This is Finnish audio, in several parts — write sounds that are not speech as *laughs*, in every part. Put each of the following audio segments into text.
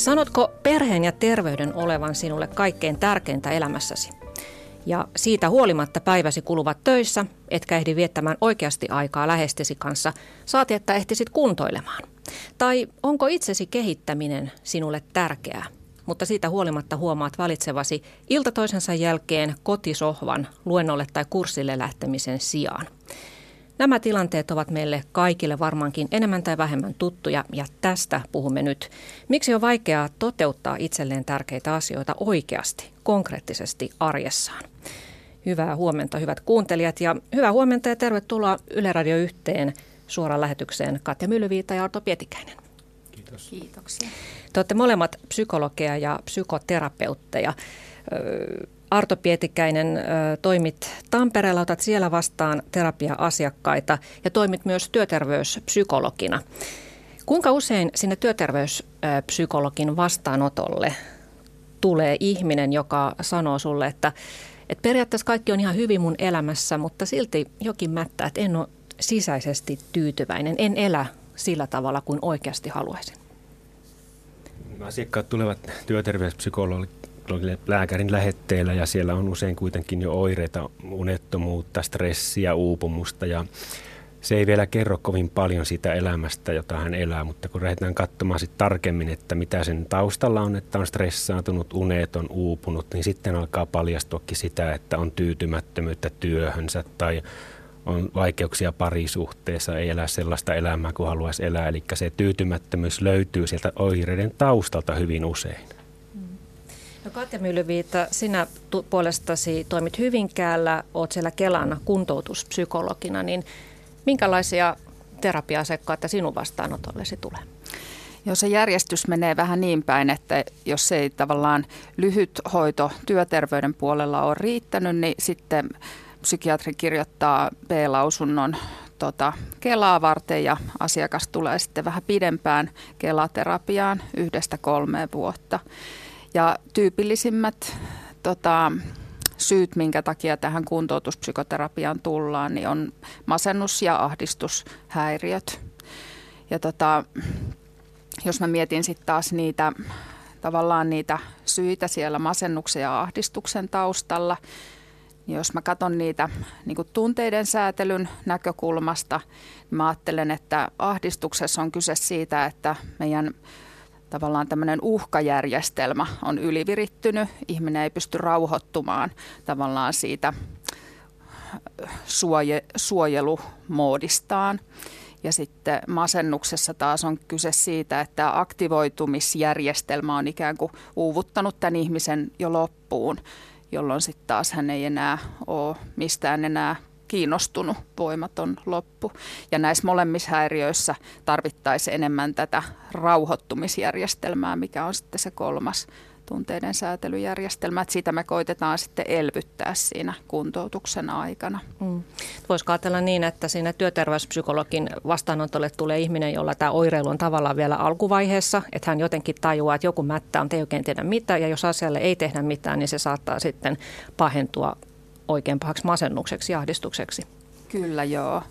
Sanotko perheen ja terveyden olevan sinulle kaikkein tärkeintä elämässäsi? Ja siitä huolimatta päiväsi kuluvat töissä, etkä ehdi viettämään oikeasti aikaa lähestesi kanssa, saati että ehtisit kuntoilemaan. Tai onko itsesi kehittäminen sinulle tärkeää, mutta siitä huolimatta huomaat valitsevasi ilta toisensa jälkeen kotisohvan luennolle tai kurssille lähtemisen sijaan. Nämä tilanteet ovat meille kaikille varmaankin enemmän tai vähemmän tuttuja ja tästä puhumme nyt. Miksi on vaikeaa toteuttaa itselleen tärkeitä asioita oikeasti, konkreettisesti arjessaan? Hyvää huomenta hyvät kuuntelijat ja hyvää huomenta ja tervetuloa Yle Radio yhteen suoraan lähetykseen Katja Myllyviita ja Arto Pietikäinen. Kiitos. Kiitoksia. Te olette molemmat psykologeja ja psykoterapeutteja. Arto Pietikäinen, toimit Tampereella, otat siellä vastaan terapia-asiakkaita ja toimit myös työterveyspsykologina. Kuinka usein sinne työterveyspsykologin vastaanotolle tulee ihminen, joka sanoo sulle, että, että periaatteessa kaikki on ihan hyvin mun elämässä, mutta silti jokin mättää, että en ole sisäisesti tyytyväinen, en elä sillä tavalla kuin oikeasti haluaisin? Asiakkaat tulevat työterveyspsykologille lääkärin lähetteellä ja siellä on usein kuitenkin jo oireita, unettomuutta, stressiä, uupumusta ja se ei vielä kerro kovin paljon siitä elämästä, jota hän elää, mutta kun lähdetään katsomaan sitten tarkemmin, että mitä sen taustalla on, että on stressaantunut, uneton, uupunut, niin sitten alkaa paljastuakin sitä, että on tyytymättömyyttä työhönsä tai on vaikeuksia parisuhteessa, ei elä sellaista elämää kuin haluaisi elää. Eli se tyytymättömyys löytyy sieltä oireiden taustalta hyvin usein. No Katja Myllyviita, sinä puolestasi toimit Hyvinkäällä, olet siellä Kelana kuntoutuspsykologina, niin minkälaisia terapia-asiakkaita sinun vastaanotollesi tulee? Joo, se järjestys menee vähän niin päin, että jos ei tavallaan lyhyt hoito työterveyden puolella ole riittänyt, niin sitten psykiatri kirjoittaa B-lausunnon tota, Kelaa varten ja asiakas tulee sitten vähän pidempään Kelaterapiaan yhdestä kolmeen vuotta. Ja tyypillisimmät tota, syyt, minkä takia tähän kuntoutuspsykoterapiaan tullaan, niin on masennus- ja ahdistushäiriöt. Ja tota, jos mä mietin sitten taas niitä tavallaan niitä syitä siellä masennuksen ja ahdistuksen taustalla, niin jos mä katson niitä niin tunteiden säätelyn näkökulmasta, niin mä ajattelen, että ahdistuksessa on kyse siitä, että meidän tavallaan tämmöinen uhkajärjestelmä on ylivirittynyt. Ihminen ei pysty rauhoittumaan tavallaan siitä suoje, suojelumoodistaan. Ja sitten masennuksessa taas on kyse siitä, että aktivoitumisjärjestelmä on ikään kuin uuvuttanut tämän ihmisen jo loppuun, jolloin sitten taas hän ei enää ole mistään enää kiinnostunut, voimaton loppu. Ja näissä molemmissa häiriöissä tarvittaisiin enemmän tätä rauhoittumisjärjestelmää, mikä on sitten se kolmas tunteiden säätelyjärjestelmä. Että sitä me koitetaan sitten elvyttää siinä kuntoutuksen aikana. Mm. Voisiko ajatella niin, että siinä työterveyspsykologin vastaanotolle tulee ihminen, jolla tämä oireilu on tavallaan vielä alkuvaiheessa, että hän jotenkin tajuaa, että joku mättä on, te ei oikein tehdä mitään, ja jos asialle ei tehdä mitään, niin se saattaa sitten pahentua oikein pahaksi masennukseksi ja ahdistukseksi. Kyllä joo.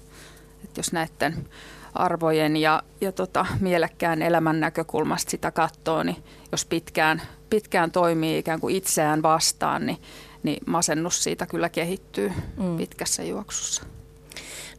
Et jos näiden arvojen ja, ja tota, mielekkään elämän näkökulmasta sitä katsoo, niin jos pitkään, pitkään toimii ikään kuin itseään vastaan, niin, niin masennus siitä kyllä kehittyy mm. pitkässä juoksussa.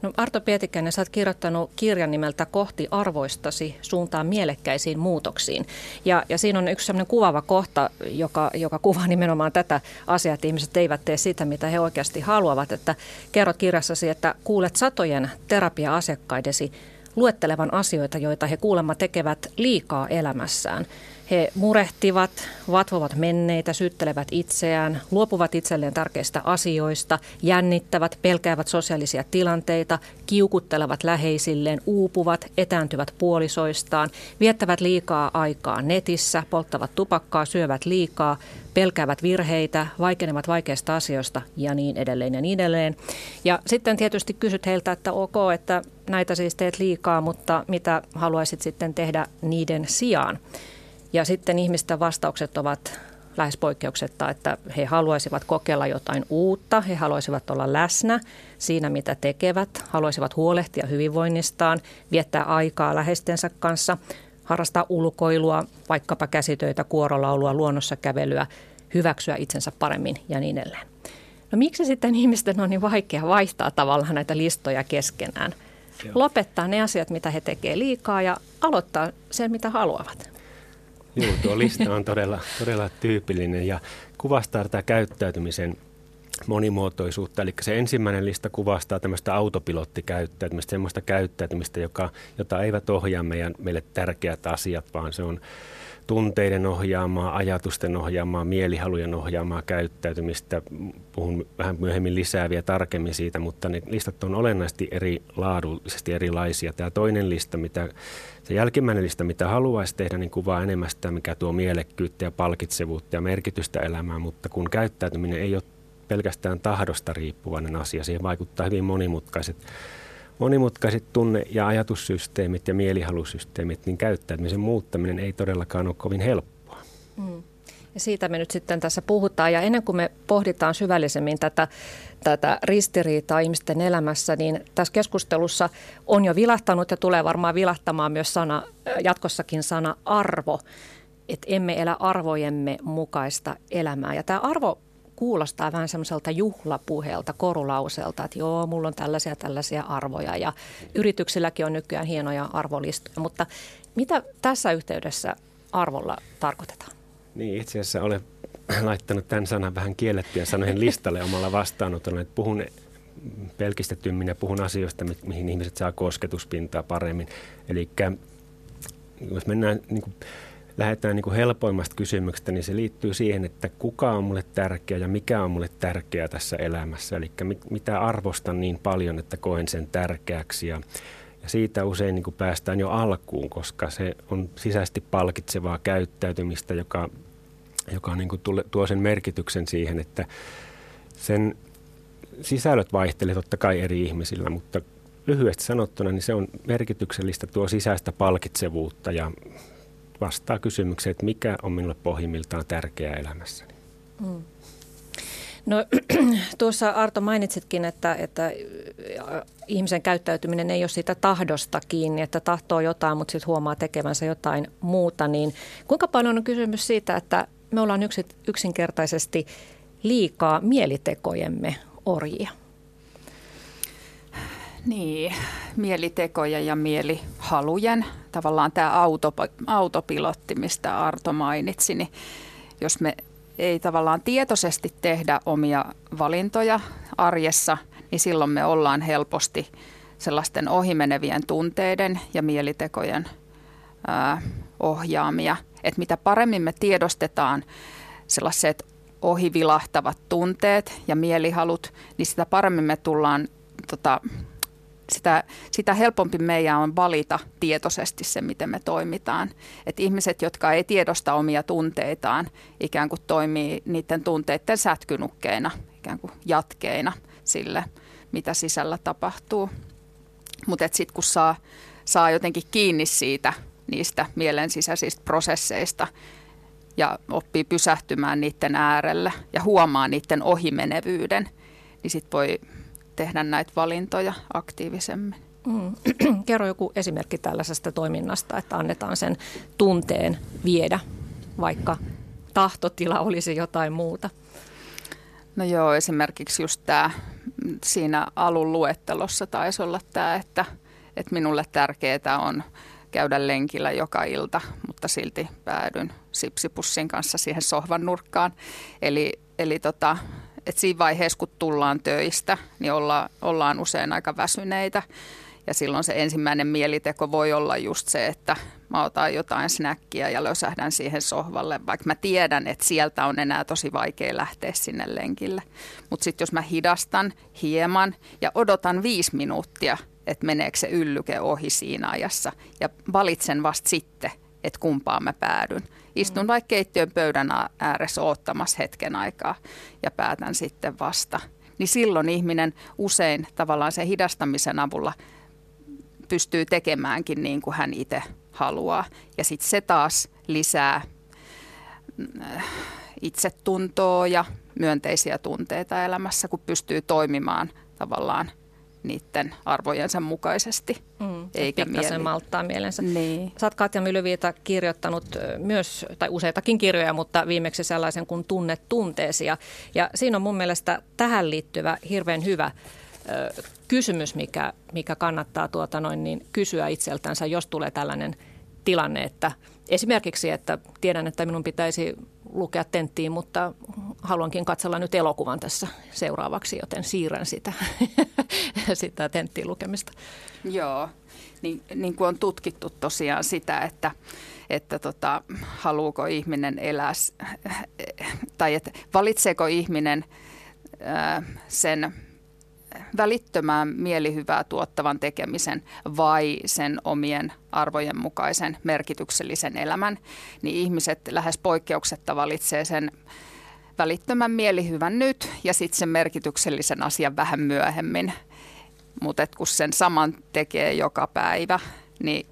No Arto Pietikäinen, sä oot kirjoittanut kirjan nimeltä Kohti arvoistasi suuntaan mielekkäisiin muutoksiin. Ja, ja siinä on yksi sellainen kuvaava kohta, joka, joka kuvaa nimenomaan tätä asiaa, että ihmiset eivät tee sitä, mitä he oikeasti haluavat. Että kerrot kirjassasi, että kuulet satojen terapia-asiakkaidesi luettelevan asioita, joita he kuulemma tekevät liikaa elämässään – he murehtivat, vatvovat menneitä, syyttelevät itseään, luopuvat itselleen tärkeistä asioista, jännittävät, pelkäävät sosiaalisia tilanteita, kiukuttelevat läheisilleen, uupuvat, etääntyvät puolisoistaan, viettävät liikaa aikaa netissä, polttavat tupakkaa, syövät liikaa, pelkäävät virheitä, vaikenevat vaikeista asioista ja niin edelleen ja niin edelleen. Ja sitten tietysti kysyt heiltä, että ok, että näitä siis teet liikaa, mutta mitä haluaisit sitten tehdä niiden sijaan? Ja sitten ihmisten vastaukset ovat lähes poikkeuksetta, että he haluaisivat kokeilla jotain uutta, he haluaisivat olla läsnä siinä, mitä tekevät, haluaisivat huolehtia hyvinvoinnistaan, viettää aikaa läheistensä kanssa, harrastaa ulkoilua, vaikkapa käsitöitä, kuorolaulua, luonnossa kävelyä, hyväksyä itsensä paremmin ja niin edelleen. No miksi sitten ihmisten on niin vaikea vaihtaa tavallaan näitä listoja keskenään? Joo. Lopettaa ne asiat, mitä he tekevät liikaa ja aloittaa sen, mitä haluavat. Joo, tuo lista on todella, todella tyypillinen ja kuvastaa tätä käyttäytymisen monimuotoisuutta. Eli se ensimmäinen lista kuvastaa tämmöistä autopilottikäyttäytymistä, semmoista käyttäytymistä, joka, jota eivät ohjaa meidän, meille tärkeät asiat, vaan se on tunteiden ohjaamaa, ajatusten ohjaamaa, mielihalujen ohjaamaa käyttäytymistä. Puhun vähän myöhemmin lisää vielä tarkemmin siitä, mutta ne listat on olennaisesti eri laadullisesti erilaisia. Tämä toinen lista, mitä, se jälkimmäinen lista, mitä haluaisi tehdä, niin kuvaa enemmän sitä, mikä tuo mielekkyyttä ja palkitsevuutta ja merkitystä elämään, mutta kun käyttäytyminen ei ole pelkästään tahdosta riippuvainen asia, siihen vaikuttaa hyvin monimutkaiset monimutkaiset tunne- ja ajatussysteemit ja mielihalusysteemit, niin käyttäytymisen muuttaminen ei todellakaan ole kovin helppoa. Mm. Ja siitä me nyt sitten tässä puhutaan. Ja ennen kuin me pohditaan syvällisemmin tätä, tätä ristiriitaa ihmisten elämässä, niin tässä keskustelussa on jo vilahtanut ja tulee varmaan vilahtamaan myös sana, jatkossakin sana arvo. Että emme elä arvojemme mukaista elämää. Ja tämä arvo kuulostaa vähän semmoiselta juhlapuheelta, korulauselta, että joo, mulla on tällaisia tällaisia arvoja ja yrityksilläkin on nykyään hienoja arvolistoja, mutta mitä tässä yhteydessä arvolla tarkoitetaan? Niin, itse asiassa olen *clears throat* laittanut tämän sanan vähän kiellettyjen sanojen *laughs* listalle omalla vastaanotolla, että puhun pelkistetymmin ja puhun asioista, mihin ihmiset saa kosketuspintaa paremmin. Eli jos mennään niin kuin lähdetään niin kuin helpoimmasta kysymyksestä, niin se liittyy siihen, että kuka on mulle tärkeä ja mikä on mulle tärkeää tässä elämässä. Eli mitä arvostan niin paljon, että koen sen tärkeäksi. Ja, ja siitä usein niin kuin päästään jo alkuun, koska se on sisäisesti palkitsevaa käyttäytymistä, joka, joka niin kuin tule, tuo sen merkityksen siihen, että sen sisällöt vaihtelevat totta kai eri ihmisillä, mutta lyhyesti sanottuna niin se on merkityksellistä tuo sisäistä palkitsevuutta ja vastaa kysymykseen, että mikä on minulle pohjimmiltaan tärkeää elämässäni. Mm. No *clears throat* tuossa Arto mainitsitkin, että, että ihmisen käyttäytyminen ei ole siitä tahdosta kiinni, että tahtoo jotain, mutta sitten huomaa tekevänsä jotain muuta. Niin kuinka paljon on kysymys siitä, että me ollaan yksinkertaisesti liikaa mielitekojemme orjia? Niin, mielitekoja ja mielihalujen. Tavallaan tämä autopilotti, mistä Arto mainitsi, niin jos me ei tavallaan tietoisesti tehdä omia valintoja arjessa, niin silloin me ollaan helposti sellaisten ohimenevien tunteiden ja mielitekojen ohjaamia. Et mitä paremmin me tiedostetaan sellaiset ohivilahtavat tunteet ja mielihalut, niin sitä paremmin me tullaan tota, sitä, sitä helpompi meidän on valita tietoisesti se, miten me toimitaan. Et ihmiset, jotka ei tiedosta omia tunteitaan, ikään kuin toimii niiden tunteiden sätkynukkeina, ikään kuin jatkeina sille, mitä sisällä tapahtuu. Mutta sitten kun saa, saa jotenkin kiinni siitä, niistä mielen sisäisistä prosesseista, ja oppii pysähtymään niiden äärelle ja huomaa niiden ohimenevyyden, niin sitten voi tehdä näitä valintoja aktiivisemmin. Mm. *clears throat* Kerro joku esimerkki tällaisesta toiminnasta, että annetaan sen tunteen viedä, vaikka tahtotila olisi jotain muuta. No joo, esimerkiksi just tämä siinä alun luettelossa taisi olla tämä, että, että minulle tärkeää on käydä lenkillä joka ilta, mutta silti päädyn sipsipussin kanssa siihen sohvan nurkkaan. Eli, eli tota, että siinä vaiheessa, kun tullaan töistä, niin olla, ollaan usein aika väsyneitä. Ja silloin se ensimmäinen mieliteko voi olla just se, että mä otan jotain snäkkiä ja lösähdän siihen sohvalle, vaikka mä tiedän, että sieltä on enää tosi vaikea lähteä sinne lenkille. Mutta sitten jos mä hidastan hieman ja odotan viisi minuuttia, että meneekö se yllyke ohi siinä ajassa ja valitsen vasta sitten, että kumpaan mä päädyn. Istun vaikka keittiön pöydän ääressä oottamassa hetken aikaa ja päätän sitten vasta. Niin silloin ihminen usein tavallaan sen hidastamisen avulla pystyy tekemäänkin niin kuin hän itse haluaa. Ja sitten se taas lisää äh, itsetuntoa ja myönteisiä tunteita elämässä, kun pystyy toimimaan tavallaan niiden arvojensa mukaisesti. Mm, eikä mieli. malttaa mielensä. Niin. Sä oot Katja Mylyviita kirjoittanut myös, tai useitakin kirjoja, mutta viimeksi sellaisen kuin Tunne tunteesi. Ja, ja siinä on mun mielestä tähän liittyvä hirveän hyvä ö, kysymys, mikä, mikä kannattaa tuota noin, niin kysyä itseltänsä, jos tulee tällainen tilanne, että esimerkiksi, että tiedän, että minun pitäisi lukea tenttiin, mutta haluankin katsella nyt elokuvan tässä seuraavaksi, joten siirrän sitä, *laughs* sitä tenttiin lukemista. Joo, niin, niin kuin on tutkittu tosiaan sitä, että, että tota, haluuko ihminen elää, tai että valitseeko ihminen ää, sen välittömään mielihyvää tuottavan tekemisen vai sen omien arvojen mukaisen merkityksellisen elämän, niin ihmiset lähes poikkeuksetta valitsee sen välittömän mielihyvän nyt ja sitten sen merkityksellisen asian vähän myöhemmin. Mutta kun sen saman tekee joka päivä, niin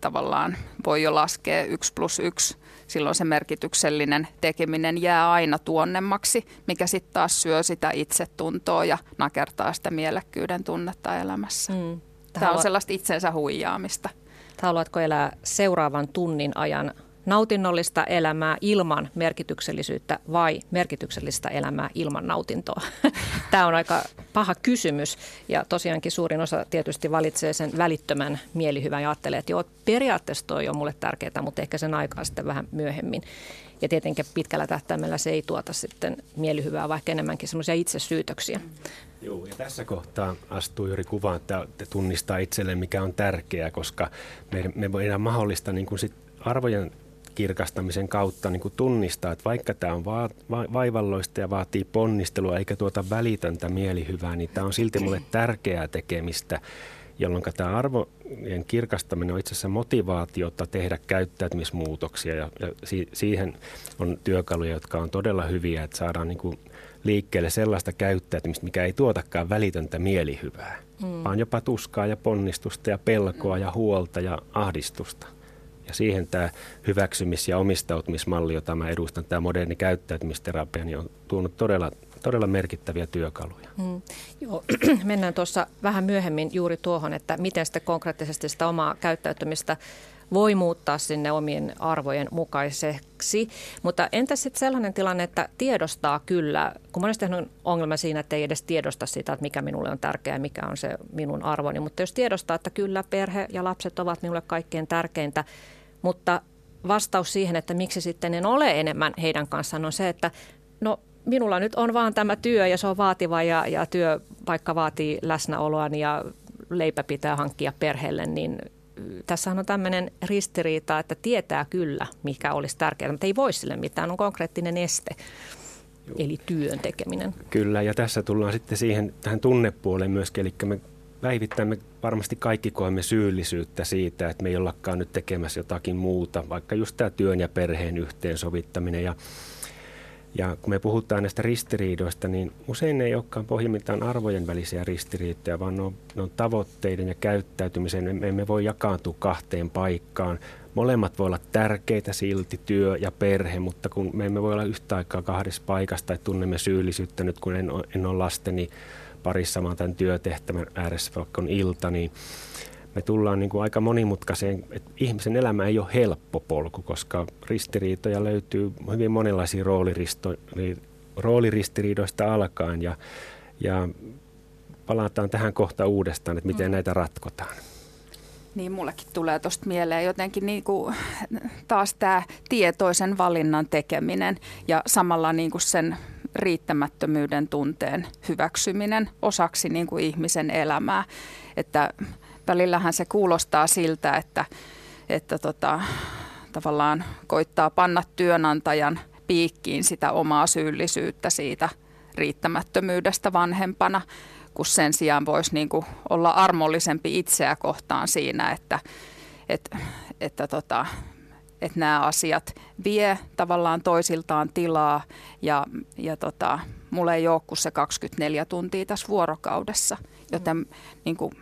tavallaan voi jo laskea yksi plus yksi silloin se merkityksellinen tekeminen jää aina tuonnemmaksi, mikä sitten taas syö sitä itsetuntoa ja nakertaa sitä mielekkyyden tunnetta elämässä. Mm. Tämä on sellaista itsensä huijaamista. Haluatko elää seuraavan tunnin ajan nautinnollista elämää ilman merkityksellisyyttä vai merkityksellistä elämää ilman nautintoa? *laughs* Tämä on aika paha kysymys ja tosiaankin suurin osa tietysti valitsee sen välittömän mielihyvän ja ajattelee, että joo, periaatteessa toi on mulle tärkeää, mutta ehkä sen aikaa sitten vähän myöhemmin. Ja tietenkin pitkällä tähtäimellä se ei tuota sitten mielihyvää, vaikka enemmänkin semmoisia itsesyytöksiä. Joo, ja tässä kohtaa astuu juuri kuvaan, että tunnistaa itselleen, mikä on tärkeää, koska me, me voidaan mahdollista niin kuin sit arvojen kirkastamisen kautta niin kuin tunnistaa, että vaikka tämä on va- va- vaivalloista ja vaatii ponnistelua eikä tuota välitöntä mielihyvää, niin tämä on silti mulle tärkeää tekemistä, jolloin tämä arvojen kirkastaminen on itse asiassa motivaatiota tehdä käyttäytymismuutoksia ja, ja si- siihen on työkaluja, jotka on todella hyviä, että saadaan niin kuin liikkeelle sellaista käyttäytymistä, mikä ei tuotakaan välitöntä mielihyvää, mm. vaan jopa tuskaa ja ponnistusta ja pelkoa ja huolta ja ahdistusta. Ja siihen tämä hyväksymis- ja omistautumismalli, jota mä edustan, tämä moderni käyttäytymisterapia, niin on tuonut todella, todella merkittäviä työkaluja. Mm. Joo, *clears throat* mennään tuossa vähän myöhemmin juuri tuohon, että miten sitten konkreettisesti sitä omaa käyttäytymistä voi muuttaa sinne omien arvojen mukaiseksi. Mutta entä sitten sellainen tilanne, että tiedostaa kyllä, kun monesti on ongelma siinä, että ei edes tiedosta sitä, että mikä minulle on tärkeää, mikä on se minun arvoni. Mutta jos tiedostaa, että kyllä perhe ja lapset ovat minulle kaikkein tärkeintä, mutta vastaus siihen, että miksi sitten en ole enemmän heidän kanssaan, on se, että no minulla nyt on vaan tämä työ ja se on vaativa ja, ja työ vaikka vaatii läsnäoloa ja leipä pitää hankkia perheelle, niin tässä on tämmöinen ristiriita, että tietää kyllä, mikä olisi tärkeää, mutta ei voi sille mitään, on konkreettinen este. Joo. Eli työn tekeminen. Kyllä, ja tässä tullaan sitten siihen tähän tunnepuoleen myöskin, eli me päivittäin me varmasti kaikki koemme syyllisyyttä siitä, että me ei ollakaan nyt tekemässä jotakin muuta, vaikka just tämä työn ja perheen yhteensovittaminen. Ja, ja kun me puhutaan näistä ristiriidoista, niin usein ne ei olekaan pohjimmiltaan arvojen välisiä ristiriitoja, vaan ne on, ne on tavoitteiden ja käyttäytymisen. Me emme voi jakaantua kahteen paikkaan. Molemmat voi olla tärkeitä silti, työ ja perhe, mutta kun me emme voi olla yhtä aikaa kahdessa paikassa tai tunnemme syyllisyyttä nyt, kun en, en ole lasteni parissa, vaan tämän työtehtävän ääressä, vaikka on ilta, niin me tullaan niin kuin aika monimutkaiseen, että ihmisen elämä ei ole helppo polku, koska ristiriitoja löytyy hyvin monenlaisia rooliristiriidoista alkaen ja, ja palataan tähän kohta uudestaan, että miten mm. näitä ratkotaan. Niin, mullekin tulee tuosta mieleen jotenkin niin kuin taas tämä tietoisen valinnan tekeminen ja samalla niin kuin sen riittämättömyyden tunteen hyväksyminen osaksi niin kuin ihmisen elämää. Että välillähän se kuulostaa siltä, että, että tota, tavallaan koittaa panna työnantajan piikkiin sitä omaa syyllisyyttä siitä riittämättömyydestä vanhempana, kun sen sijaan voisi niin kuin olla armollisempi itseä kohtaan siinä, että, että, että tota, että nämä asiat vie tavallaan toisiltaan tilaa ja, ja tota, mulla ei ole kuin se 24 tuntia tässä vuorokaudessa, joten mm. niin kuin,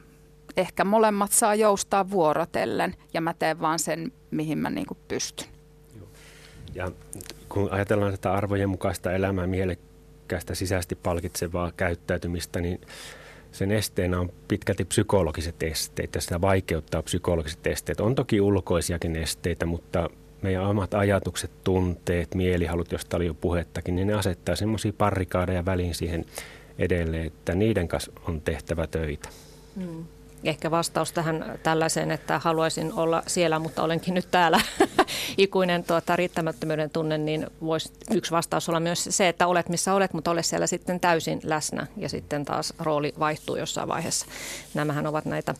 ehkä molemmat saa joustaa vuorotellen ja mä teen vaan sen, mihin mä niin kuin pystyn. Ja kun ajatellaan tätä arvojen mukaista elämää, mielekkäästä sisäisesti palkitsevaa käyttäytymistä, niin sen esteenä on pitkälti psykologiset esteet ja sitä vaikeuttaa psykologiset esteet. On toki ulkoisiakin esteitä, mutta meidän omat ajatukset, tunteet, mielihalut, josta oli jo puhettakin, niin ne asettaa semmoisia parrikaadeja väliin siihen edelleen, että niiden kanssa on tehtävä töitä. Hmm ehkä vastaus tähän tällaiseen, että haluaisin olla siellä, mutta olenkin nyt täällä *laughs* ikuinen tuota, riittämättömyyden tunne, niin voisi yksi vastaus olla myös se, että olet missä olet, mutta ole siellä sitten täysin läsnä ja sitten taas rooli vaihtuu jossain vaiheessa. Nämähän ovat näitä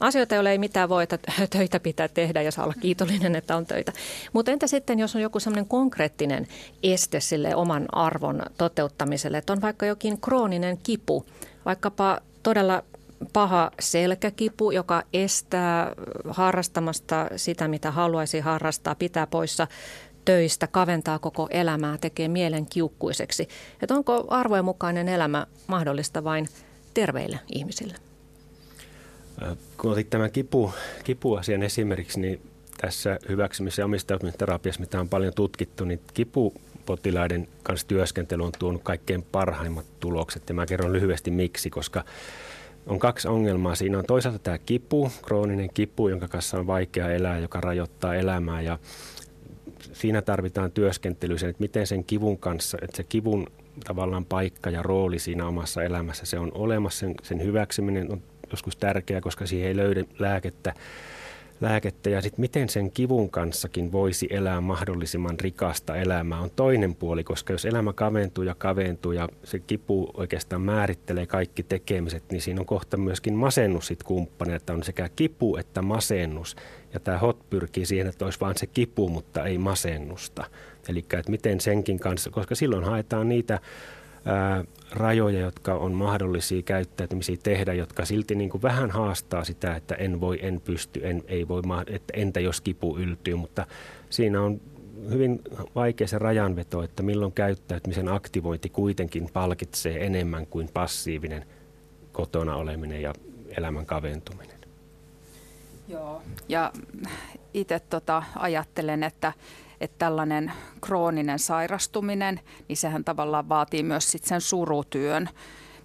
asioita, joille ei mitään voi, että *laughs* töitä pitää tehdä ja saa olla kiitollinen, että on töitä. Mutta entä sitten, jos on joku sellainen konkreettinen este sille oman arvon toteuttamiselle, että on vaikka jokin krooninen kipu, vaikkapa todella paha selkäkipu, joka estää harrastamasta sitä, mitä haluaisi harrastaa, pitää poissa töistä, kaventaa koko elämää, tekee mielen kiukkuiseksi. Että onko arvojen mukainen elämä mahdollista vain terveille ihmisille? Äh, kun otit tämän kipu, kipuasian esimerkiksi, niin tässä hyväksymis- ja omistautumisterapiassa, mitä on paljon tutkittu, niin kipupotilaiden kanssa työskentely on tuonut kaikkein parhaimmat tulokset. Ja mä kerron lyhyesti miksi, koska on kaksi ongelmaa. Siinä on toisaalta tämä kipu, krooninen kipu, jonka kanssa on vaikea elää, joka rajoittaa elämää. Ja siinä tarvitaan työskentelyä sen, että miten sen kivun kanssa, että se kivun tavallaan paikka ja rooli siinä omassa elämässä, se on olemassa, sen, sen hyväksyminen on joskus tärkeää, koska siihen ei löydy lääkettä lääkettä ja sitten miten sen kivun kanssakin voisi elää mahdollisimman rikasta elämää on toinen puoli, koska jos elämä kaventuu ja kaventuu ja se kipu oikeastaan määrittelee kaikki tekemiset, niin siinä on kohta myöskin masennus sitten kumppanina, että on sekä kipu että masennus. Ja tämä HOT pyrkii siihen, että olisi vain se kipu, mutta ei masennusta. Eli miten senkin kanssa, koska silloin haetaan niitä ää, rajoja, jotka on mahdollisia käyttäytymisiä tehdä, jotka silti niin kuin vähän haastaa sitä, että en voi, en pysty, en, ei voi, että entä jos kipu yltyy, mutta siinä on hyvin vaikea se rajanveto, että milloin käyttäytymisen aktivointi kuitenkin palkitsee enemmän kuin passiivinen kotona oleminen ja elämän kaventuminen. Joo, ja itse tota ajattelen, että että tällainen krooninen sairastuminen, niin sehän tavallaan vaatii myös sit sen surutyön,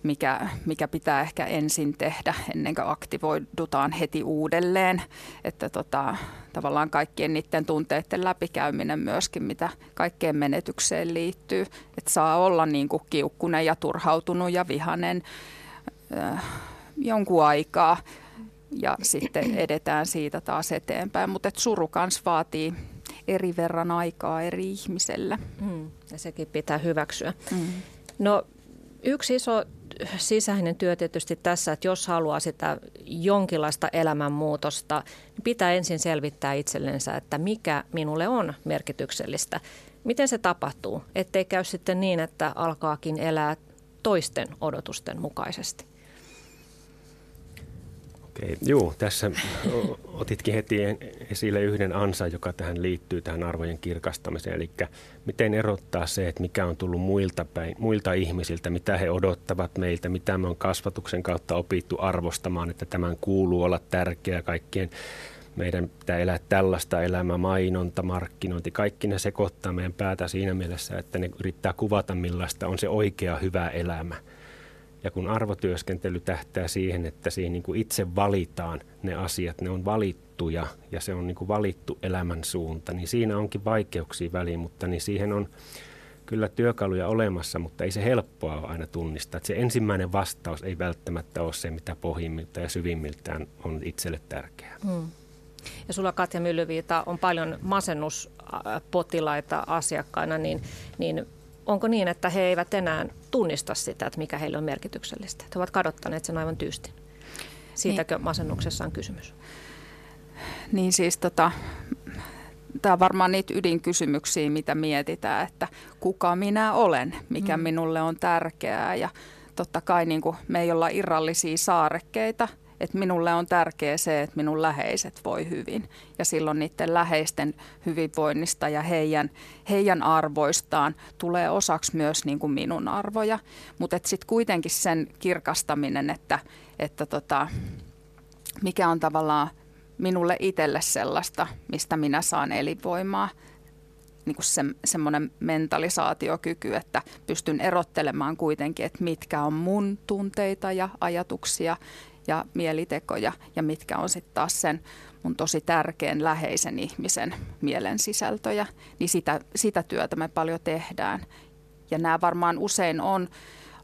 mikä, mikä pitää ehkä ensin tehdä ennen kuin aktivoidutaan heti uudelleen. Että tota, tavallaan kaikkien niiden tunteiden läpikäyminen myöskin, mitä kaikkeen menetykseen liittyy. Että saa olla niin kuin kiukkunen ja turhautunut ja vihanen äh, jonkun aikaa ja sitten edetään siitä taas eteenpäin. Mutta suru kans vaatii eri verran aikaa eri ihmiselle. Mm, ja sekin pitää hyväksyä. Mm. No yksi iso sisäinen työ tietysti tässä, että jos haluaa sitä jonkinlaista elämänmuutosta, niin pitää ensin selvittää itsellensä, että mikä minulle on merkityksellistä. Miten se tapahtuu, ettei käy sitten niin, että alkaakin elää toisten odotusten mukaisesti. Okei, juu, tässä otitkin heti esille yhden ansa, joka tähän liittyy, tähän arvojen kirkastamiseen. Eli miten erottaa se, että mikä on tullut muilta, päin, muilta ihmisiltä, mitä he odottavat meiltä, mitä me on kasvatuksen kautta opittu arvostamaan, että tämän kuuluu olla tärkeä kaikkien meidän pitää elää tällaista elämää, mainonta, markkinointi, kaikki ne sekoittaa meidän päätä siinä mielessä, että ne yrittää kuvata millaista on se oikea hyvä elämä – ja kun arvotyöskentely tähtää siihen, että siihen niin kuin itse valitaan ne asiat, ne on valittuja ja se on niin kuin valittu elämän suunta, niin siinä onkin vaikeuksia väliin, mutta niin siihen on kyllä työkaluja olemassa, mutta ei se helppoa ole aina tunnistaa. Että se ensimmäinen vastaus ei välttämättä ole se, mitä pohjimmilta ja syvimmiltään on itselle tärkeää. Hmm. Ja sulla Katja Myllyviita on paljon masennuspotilaita asiakkaina, niin, niin onko niin, että he eivät enää tunnista sitä, että mikä heille on merkityksellistä? He ovat kadottaneet sen aivan tyystin. Siitäkö niin. masennuksessa on kysymys? Niin siis tota, tämä on varmaan niitä ydinkysymyksiä, mitä mietitään, että kuka minä olen, mikä mm. minulle on tärkeää ja totta kai niin kuin me ei olla irrallisia saarekkeita – että minulle on tärkeää se, että minun läheiset voi hyvin. Ja silloin niiden läheisten hyvinvoinnista ja heidän, heidän arvoistaan tulee osaksi myös niin kuin minun arvoja. Mutta sitten kuitenkin sen kirkastaminen, että, että tota, mikä on tavallaan minulle itselle sellaista, mistä minä saan elinvoimaa, niin kuin se, semmoinen mentalisaatiokyky, että pystyn erottelemaan kuitenkin, että mitkä on mun tunteita ja ajatuksia ja mielitekoja ja mitkä on sitten taas sen mun tosi tärkeän läheisen ihmisen mielen sisältöjä, niin sitä, sitä työtä me paljon tehdään. Ja nämä varmaan usein on,